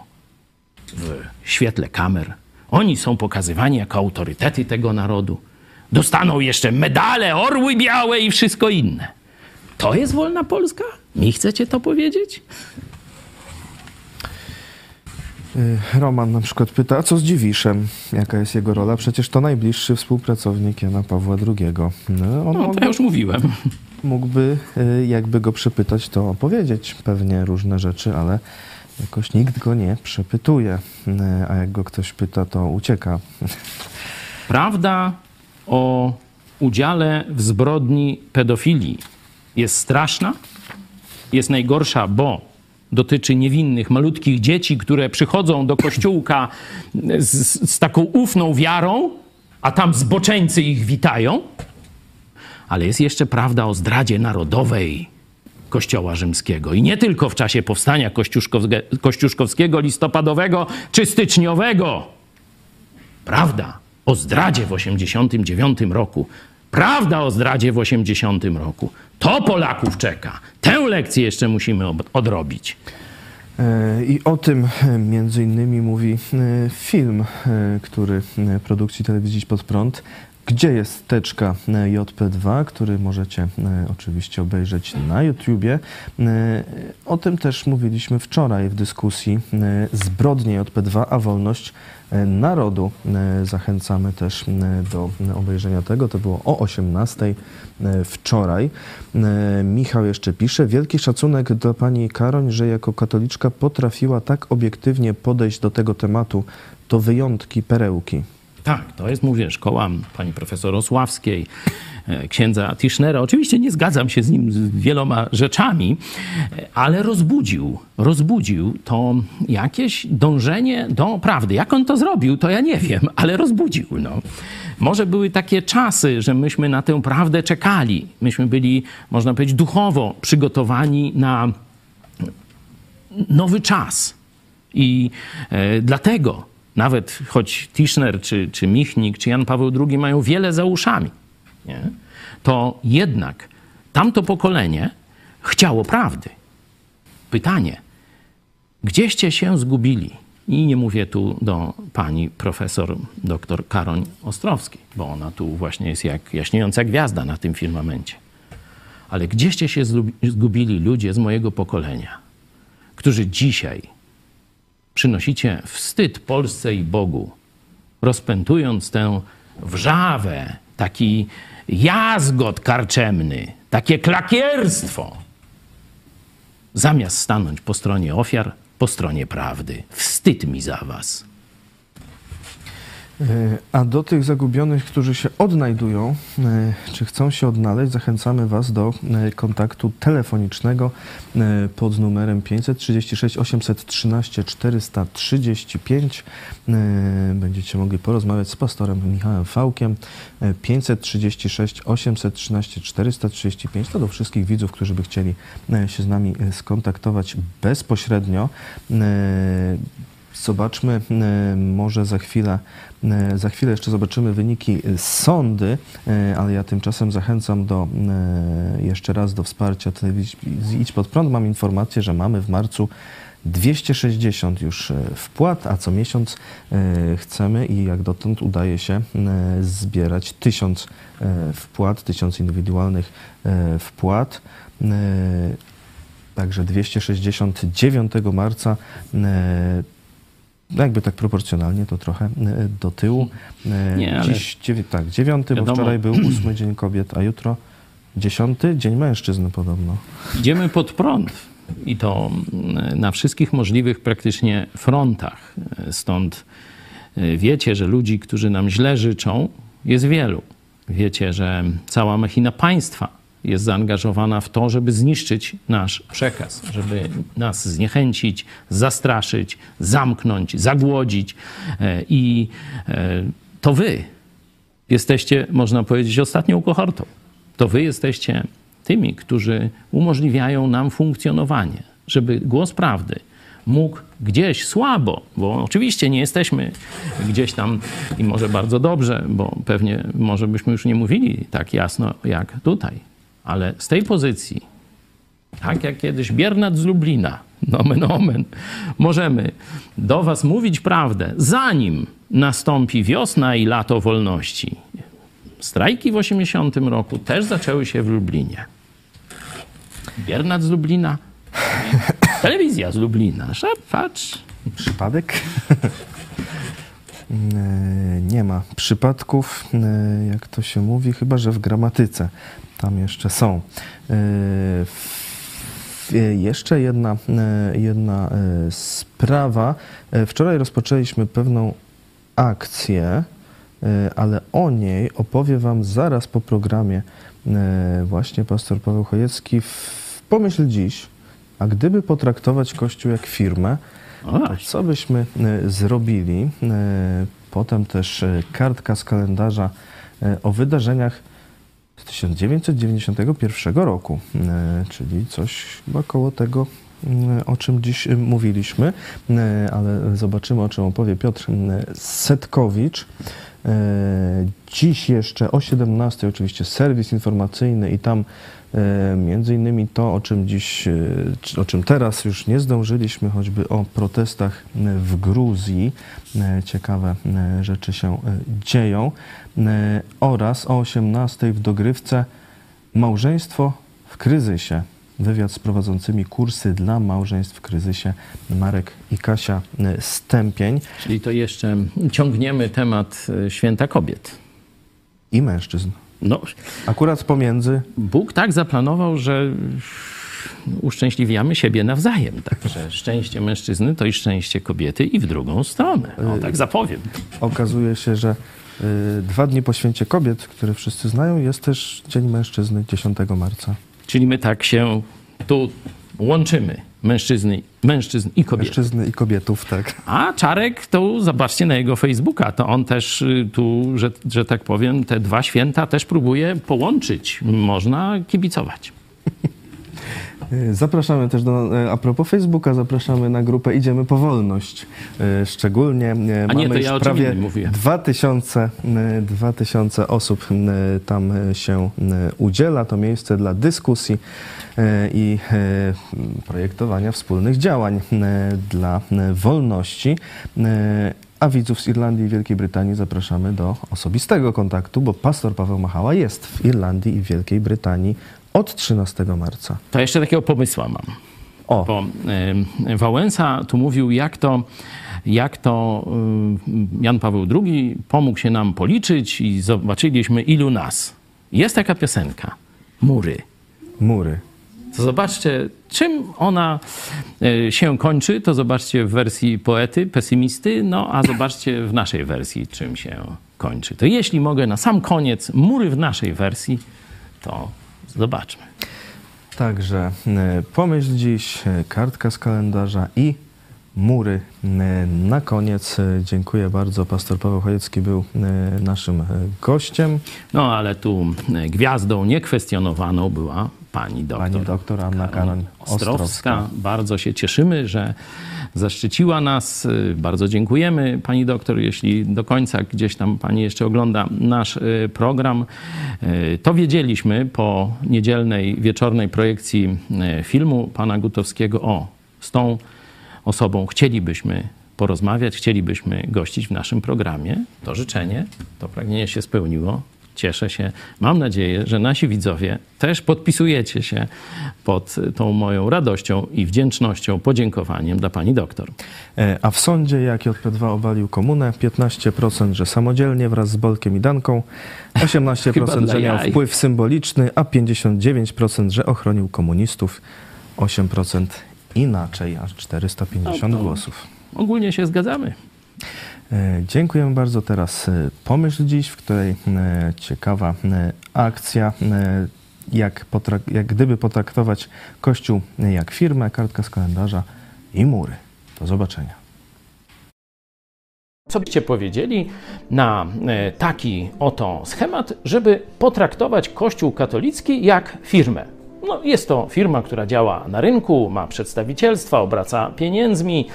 w świetle kamer. Oni są pokazywani jako autorytety tego narodu. Dostaną jeszcze medale, orły białe i wszystko inne. To jest wolna Polska? Mi chcecie to powiedzieć? Y, Roman na przykład pyta, a co z Dziwiszem? Jaka jest jego rola? Przecież to najbliższy współpracownik Jana Pawła II. No, on No, to ja już mówiłem. mógłby, y, jakby go przepytać, to opowiedzieć pewnie różne rzeczy, ale jakoś nikt go nie przepytuje. Y, A jak go ktoś pyta, to ucieka. Prawda o udziale w zbrodni pedofilii jest straszna, jest najgorsza, bo dotyczy niewinnych, malutkich dzieci, które przychodzą do kościółka z, z taką ufną wiarą, a tam zboczeńcy ich witają. Ale jest jeszcze prawda o zdradzie narodowej Kościoła Rzymskiego. I nie tylko w czasie powstania kościuszkowskie- kościuszkowskiego, listopadowego czy styczniowego. Prawda o zdradzie w 89 roku. Prawda o zdradzie w 80 roku. To Polaków czeka. Tę lekcję jeszcze musimy ob- odrobić. E, I o tym e, między innymi mówi e, film, który produkcji telewizji Pod Prąd Gdzie jest teczka e, JP2, który możecie e, oczywiście obejrzeć na YouTubie. E, O tym też mówiliśmy wczoraj w dyskusji Zbrodnie JP2, a wolność narodu. Zachęcamy też do obejrzenia tego. To było o 18 e, wczoraj. Michał jeszcze pisze, wielki szacunek dla pani Karoń, że jako katoliczka potrafiła tak obiektywnie podejść do tego tematu. To wyjątki, perełki. Tak, to jest, mówię, szkoła pani profesor Osławskiej, e, księdza Tischnera. Oczywiście nie zgadzam się z nim z wieloma rzeczami, e, ale rozbudził, rozbudził to jakieś dążenie do prawdy. Jak on to zrobił, to ja nie wiem, ale rozbudził. No. Może były takie czasy, że myśmy na tę prawdę czekali. Myśmy byli, można powiedzieć, duchowo przygotowani na nowy czas. I e, dlatego nawet choć Tischner, czy, czy Michnik, czy Jan Paweł II mają wiele za uszami, nie? to jednak tamto pokolenie chciało prawdy. Pytanie, gdzieście się zgubili? I nie mówię tu do pani profesor dr Karoń Ostrowskiej, bo ona tu właśnie jest jak jaśniejąca gwiazda na tym firmamencie. Ale gdzieście się zgubili ludzie z mojego pokolenia, którzy dzisiaj przynosicie wstyd Polsce i Bogu, rozpętując tę wrzawę, taki jazgot karczemny, takie klakierstwo, zamiast stanąć po stronie ofiar, po stronie prawdy. Wstyd mi za was. E, A do tych zagubionych, którzy się odnajdują, e, czy chcą się odnaleźć, zachęcamy Was do e, kontaktu telefonicznego pod numerem 536 813 435. E, Będziecie mogli porozmawiać z pastorem Michałem Fałkiem. E, 536 813 435 to do wszystkich widzów, którzy by chcieli się z nami skontaktować bezpośrednio. Zobaczmy, e, może za chwilę, e, za chwilę jeszcze zobaczymy wyniki sądy, e, ale ja tymczasem zachęcam do jeszcze raz do wsparcia telewizji Idź Pod Prąd. Mam informację, że mamy w marcu 260 już wpłat, a co miesiąc chcemy i jak dotąd udaje się zbierać 1000 e, wpłat, 1000 indywidualnych wpłat. Także 269 marca jakby tak proporcjonalnie to trochę e, do tyłu. E, Nie, ale- Dziś, dziewię- tak, dziewiąty, bo Wiadomo. wczoraj był ósmy Dzień Kobiet, a jutro dziesiąty Dzień Mężczyzn podobno. Idziemy pod prąd i to mm, na wszystkich możliwych praktycznie frontach. Stąd y, wiecie, że ludzi, którzy nam źle życzą, jest wielu. Wiecie, że cała machina państwa jest zaangażowana w to, żeby zniszczyć nasz przekaz, żeby nas zniechęcić, zastraszyć, zamknąć, zagłodzić. E, I e, to wy jesteście, można powiedzieć, ostatnią kohortą. To wy jesteście tymi, którzy umożliwiają nam funkcjonowanie, żeby głos prawdy mógł gdzieś słabo, bo oczywiście nie jesteśmy gdzieś tam i może bardzo dobrze, bo pewnie może byśmy już nie mówili tak jasno jak tutaj, ale z tej pozycji, tak jak kiedyś Biernat z Lublina, nomen omen, możemy do was mówić prawdę, zanim nastąpi wiosna i lato wolności. Strajki w 80 roku też zaczęły się w Lublinie. Biernat z Lublina, telewizja z Lublina. Patrz. Przypadek? Nie ma przypadków, jak to się mówi, chyba że w gramatyce tam jeszcze są. E, Jeszcze jedna, e, jedna e, sprawa. Wczoraj rozpoczęliśmy pewną akcję, ale o niej opowie Wam zaraz po programie właśnie pastor Paweł Chojecki Pomyśl Dziś. A gdyby potraktować Kościół jak firmę, to co byśmy zrobili? Potem też kartka z kalendarza o wydarzeniach z 1991 roku, e, czyli coś chyba koło tego, m, o czym dziś e, mówiliśmy, E, ale zobaczymy, o czym opowie Piotr Setkowicz. E, Dziś jeszcze o 17 oczywiście serwis informacyjny i tam E, Między innymi to, o czym dziś, e, o czym teraz już nie zdążyliśmy, choćby o protestach e, w Gruzji. E, Ciekawe e, rzeczy się e, dzieją. E, Oraz o 18 w dogrywce małżeństwo w kryzysie. Wywiad z prowadzącymi kursy dla małżeństw w kryzysie Marek i Kasia e, Stępień. Czyli to jeszcze ciągniemy temat e, święta kobiet. I mężczyzn. No, Akurat pomiędzy. Bóg tak zaplanował, że uszczęśliwiamy siebie nawzajem. Także szczęście mężczyzny to i szczęście kobiety i w drugą stronę. O, tak zapowiem. Okazuje się, że dwa dni po święcie kobiet, które wszyscy znają, jest też Dzień Mężczyzny 10 marca. Czyli my tak się tu łączymy. Mężczyzny, mężczyzn i kobiet. Mężczyzny i kobietów, tak. A Czarek, to zobaczcie na jego Facebooka, to on też y, tu, że, że tak powiem, te dwa święta też próbuje połączyć. Można kibicować. Y, Zapraszamy też do, y, a propos Facebooka, zapraszamy na grupę Idziemy po wolność. Y, Szczególnie nie, mamy już ja prawie innym mówiłem. 2000, y, 2000 osób tam się udziela. To miejsce dla dyskusji i projektowania wspólnych działań dla wolności. A widzów z Irlandii i Wielkiej Brytanii zapraszamy do osobistego kontaktu, bo pastor Paweł Machała jest w Irlandii i Wielkiej Brytanii od 13 marca. To jeszcze takiego pomysła mam. O. Bo y, Wałęsa tu mówił, jak to, jak to y, Jan Paweł II pomógł się nam policzyć i zobaczyliśmy ilu nas. Jest taka piosenka. Mury. Mury. To zobaczcie, czym ona y, się kończy, to zobaczcie w wersji poety, pesymisty, no a zobaczcie w naszej wersji, czym się kończy. To jeśli mogę na sam koniec mury w naszej wersji, to zobaczmy. Także e, pomyśl dziś, e, kartka z kalendarza i mury. E, Na koniec dziękuję bardzo. Pastor Paweł Chojecki był naszym gościem. No ale tu gwiazdą niekwestionowaną była pani doktor. Pani doktor Anna Karoń Ostrowska. Ostrowska. Bardzo się cieszymy, że zaszczyciła nas. Bardzo dziękujemy pani doktor. Jeśli do końca gdzieś tam pani jeszcze ogląda nasz y, program, y, to wiedzieliśmy po niedzielnej wieczornej projekcji y, filmu pana Gutowskiego o z tą osobą chcielibyśmy porozmawiać, chcielibyśmy gościć w naszym programie. To życzenie, to pragnienie się spełniło. Cieszę się. Mam nadzieję, że nasi widzowie też podpisujecie się pod tą moją radością i wdzięcznością, podziękowaniem dla pani doktor. E, A w sądzie, jak JP2 obalił komunę, 15%, że samodzielnie wraz z Bolkiem i Danką, Chyba 18%, dla że miał jaj. wpływ symboliczny, a 59%, że ochronił komunistów, 8% inaczej, aż 450 No głosów. Ogólnie się zgadzamy. E, Dziękujemy bardzo. Teraz e, pomyśl dziś, w której e, ciekawa akcja, jak, jak gdyby potraktować Kościół jak firmę, kartka z kalendarza i mury. Do zobaczenia. Co byście powiedzieli na taki oto schemat, żeby potraktować Kościół katolicki jak firmę? No, jest to firma, która działa na rynku, ma przedstawicielstwa, obraca pieniędzmi,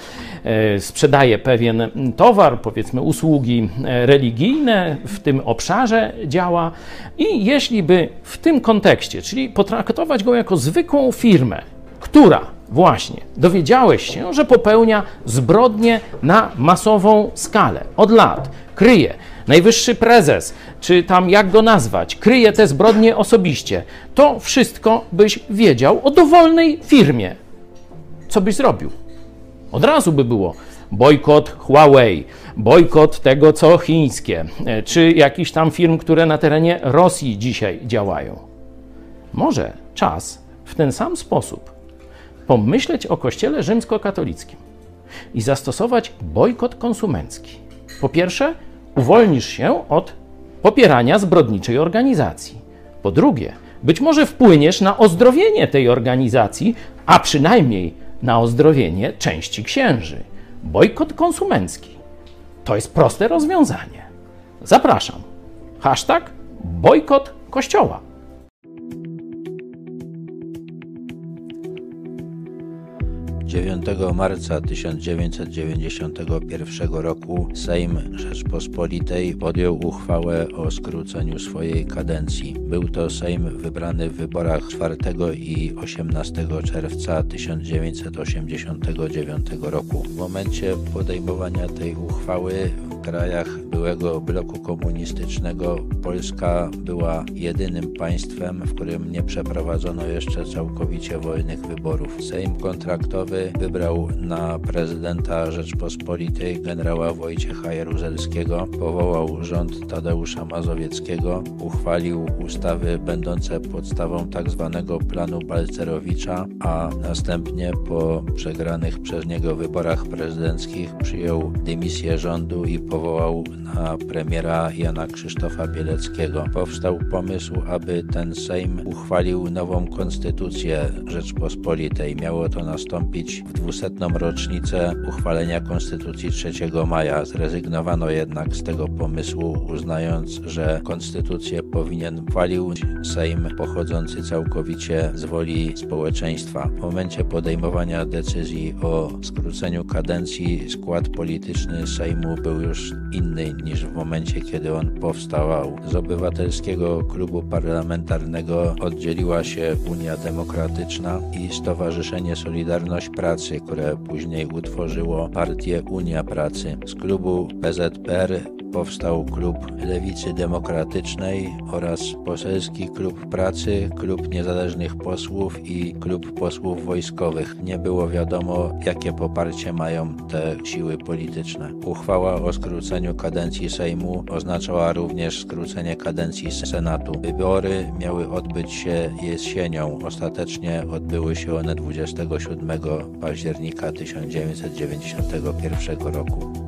e, sprzedaje pewien towar, powiedzmy usługi e, religijne, w tym obszarze działa. I jeśli by w tym kontekście, czyli potraktować go jako zwykłą firmę, która właśnie dowiedziałeś się, że popełnia zbrodnie na masową skalę od lat, kryje. Najwyższy prezes, czy tam jak go nazwać, kryje te zbrodnie osobiście. To wszystko byś wiedział o dowolnej firmie. Co byś zrobił? Od razu by było bojkot Huawei, bojkot tego, co chińskie, e, czy jakichś tam firm, które na terenie Rosji dzisiaj działają. Może czas w ten sam sposób pomyśleć o Kościele rzymskokatolickim i zastosować bojkot konsumencki. Po pierwsze, uwolnisz się od popierania zbrodniczej organizacji. Po drugie, być może wpłyniesz na ozdrowienie tej organizacji, a przynajmniej na ozdrowienie części księży. Bojkot konsumencki. To jest proste rozwiązanie. Zapraszam. Hashtag bojkot kościoła. 9 marca 1991 roku Sejm Rzeczpospolitej podjął uchwałę o skróceniu swojej kadencji. Był to Sejm wybrany w wyborach 4 i 18 czerwca 1989 roku. W momencie podejmowania tej uchwały w krajach byłego bloku komunistycznego Polska była jedynym państwem, w którym nie przeprowadzono jeszcze całkowicie wolnych wyborów. Sejm kontraktowy wybrał na prezydenta Rzeczpospolitej generała Wojciecha Jaruzelskiego, powołał rząd Tadeusza Mazowieckiego, uchwalił ustawy będące podstawą tzw. Tak planu Balcerowicza, a następnie po przegranych przez niego wyborach prezydenckich przyjął dymisję rządu i powołał na premiera Jana Krzysztofa Bieleckiego. Powstał pomysł, aby ten Sejm uchwalił nową konstytucję Rzeczpospolitej. Miało to nastąpić w 200. rocznicę uchwalenia Konstytucji 3 maja. Zrezygnowano jednak z tego pomysłu, uznając, że konstytucję powinien uchwalił Sejm pochodzący całkowicie z woli społeczeństwa. W momencie podejmowania decyzji o skróceniu kadencji skład polityczny Sejmu był już inny niż w momencie, kiedy on powstał. Z obywatelskiego klubu parlamentarnego oddzieliła się Unia Demokratyczna i Stowarzyszenie Solidarność Pracy, które później utworzyło partię Unia Pracy. Z klubu PZPR powstał klub Lewicy Demokratycznej oraz poselski klub pracy, klub niezależnych posłów i klub posłów wojskowych. Nie było wiadomo, jakie poparcie mają te siły polityczne. Uchwała o skróceniu kadencji Sejmu oznaczała również skrócenie kadencji Senatu. Wybory miały odbyć się jesienią. Ostatecznie odbyły się one 27 października 1991 roku.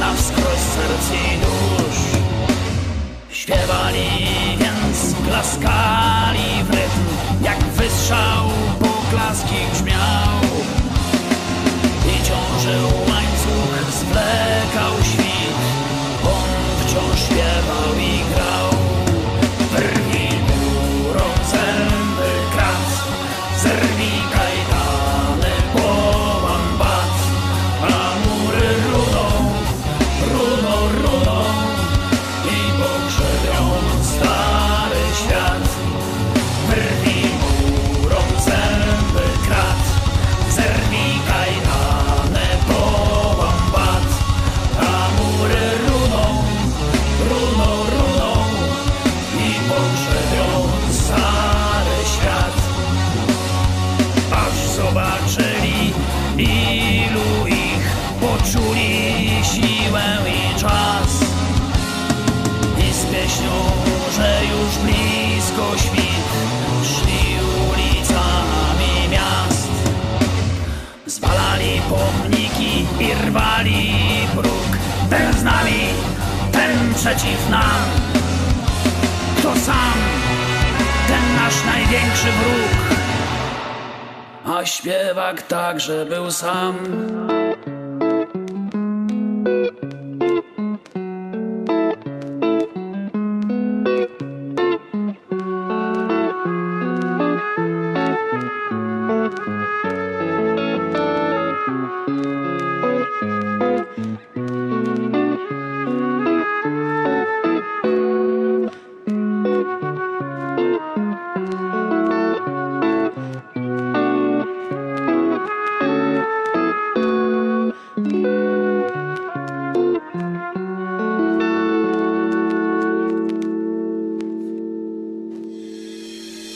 Na wskroś serc i dusz. Śpiewali więc, klaskali w rytm jak wystrzał pomniki i rwali próg, ten z nami, ten przeciw nam. Kto sam, ten nasz największy wróg. A śpiewak także był sam.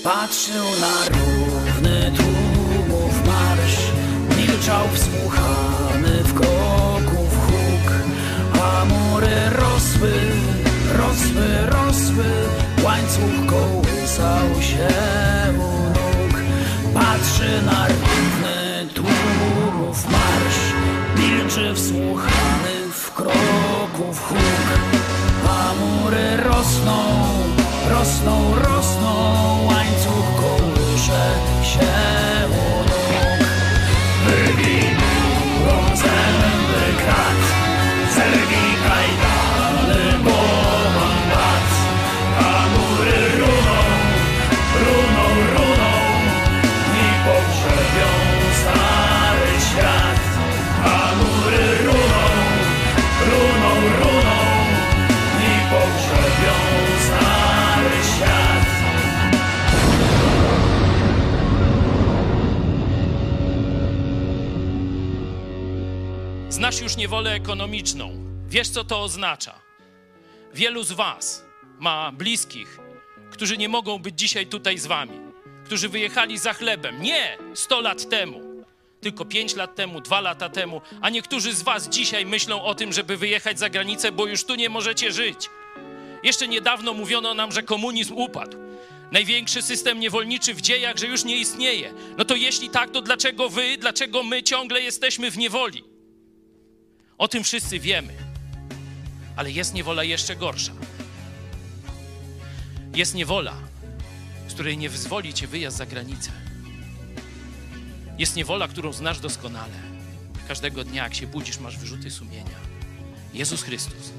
Patrzył na równy tłumów marsz. Milczał wsłuchany w kroków huk A mury rosły, rosły, rosły. Łańcuch kołysał się u nóg. Patrzy na równy tłumów marsz. Milczy wsłuchany w kroków huk A mury rosną, rosną, rosną. Łańcuch can. Niewolę ekonomiczną. Wiesz, co to oznacza. Wielu z Was ma bliskich, którzy nie mogą być dzisiaj tutaj z Wami, którzy wyjechali za chlebem. Nie 100 lat temu, tylko 5 lat temu, 2 lata temu, a niektórzy z Was dzisiaj myślą o tym, żeby wyjechać za granicę, bo już tu nie możecie żyć. Jeszcze niedawno mówiono nam, że komunizm upadł. Największy system niewolniczy w dziejach, że już nie istnieje. No to jeśli tak, to dlaczego wy, dlaczego my ciągle jesteśmy w niewoli? O tym wszyscy wiemy. Ale jest niewola jeszcze gorsza. Jest niewola, z której nie wyzwoli cię wyjazd za granicę. Jest niewola, którą znasz doskonale. Każdego dnia, jak się budzisz, masz wyrzuty sumienia. Jezus Chrystus,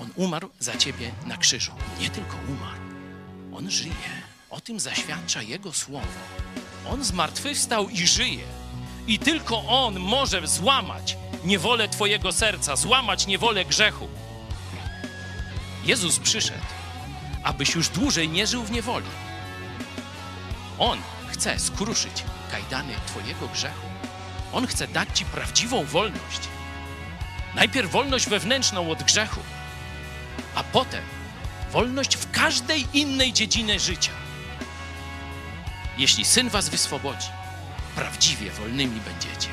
On umarł za ciebie na krzyżu. Nie tylko umarł, On żyje. O tym zaświadcza Jego słowo. On zmartwychwstał i żyje. I tylko On może złamać niewolę Twojego serca, złamać niewolę grzechu. Jezus przyszedł, abyś już dłużej nie żył w niewoli. On chce skruszyć kajdany Twojego grzechu. On chce dać Ci prawdziwą wolność. Najpierw wolność wewnętrzną od grzechu, a potem wolność w każdej innej dziedzinie życia. Jeśli Syn Was wyswobodzi, prawdziwie wolnymi będziecie.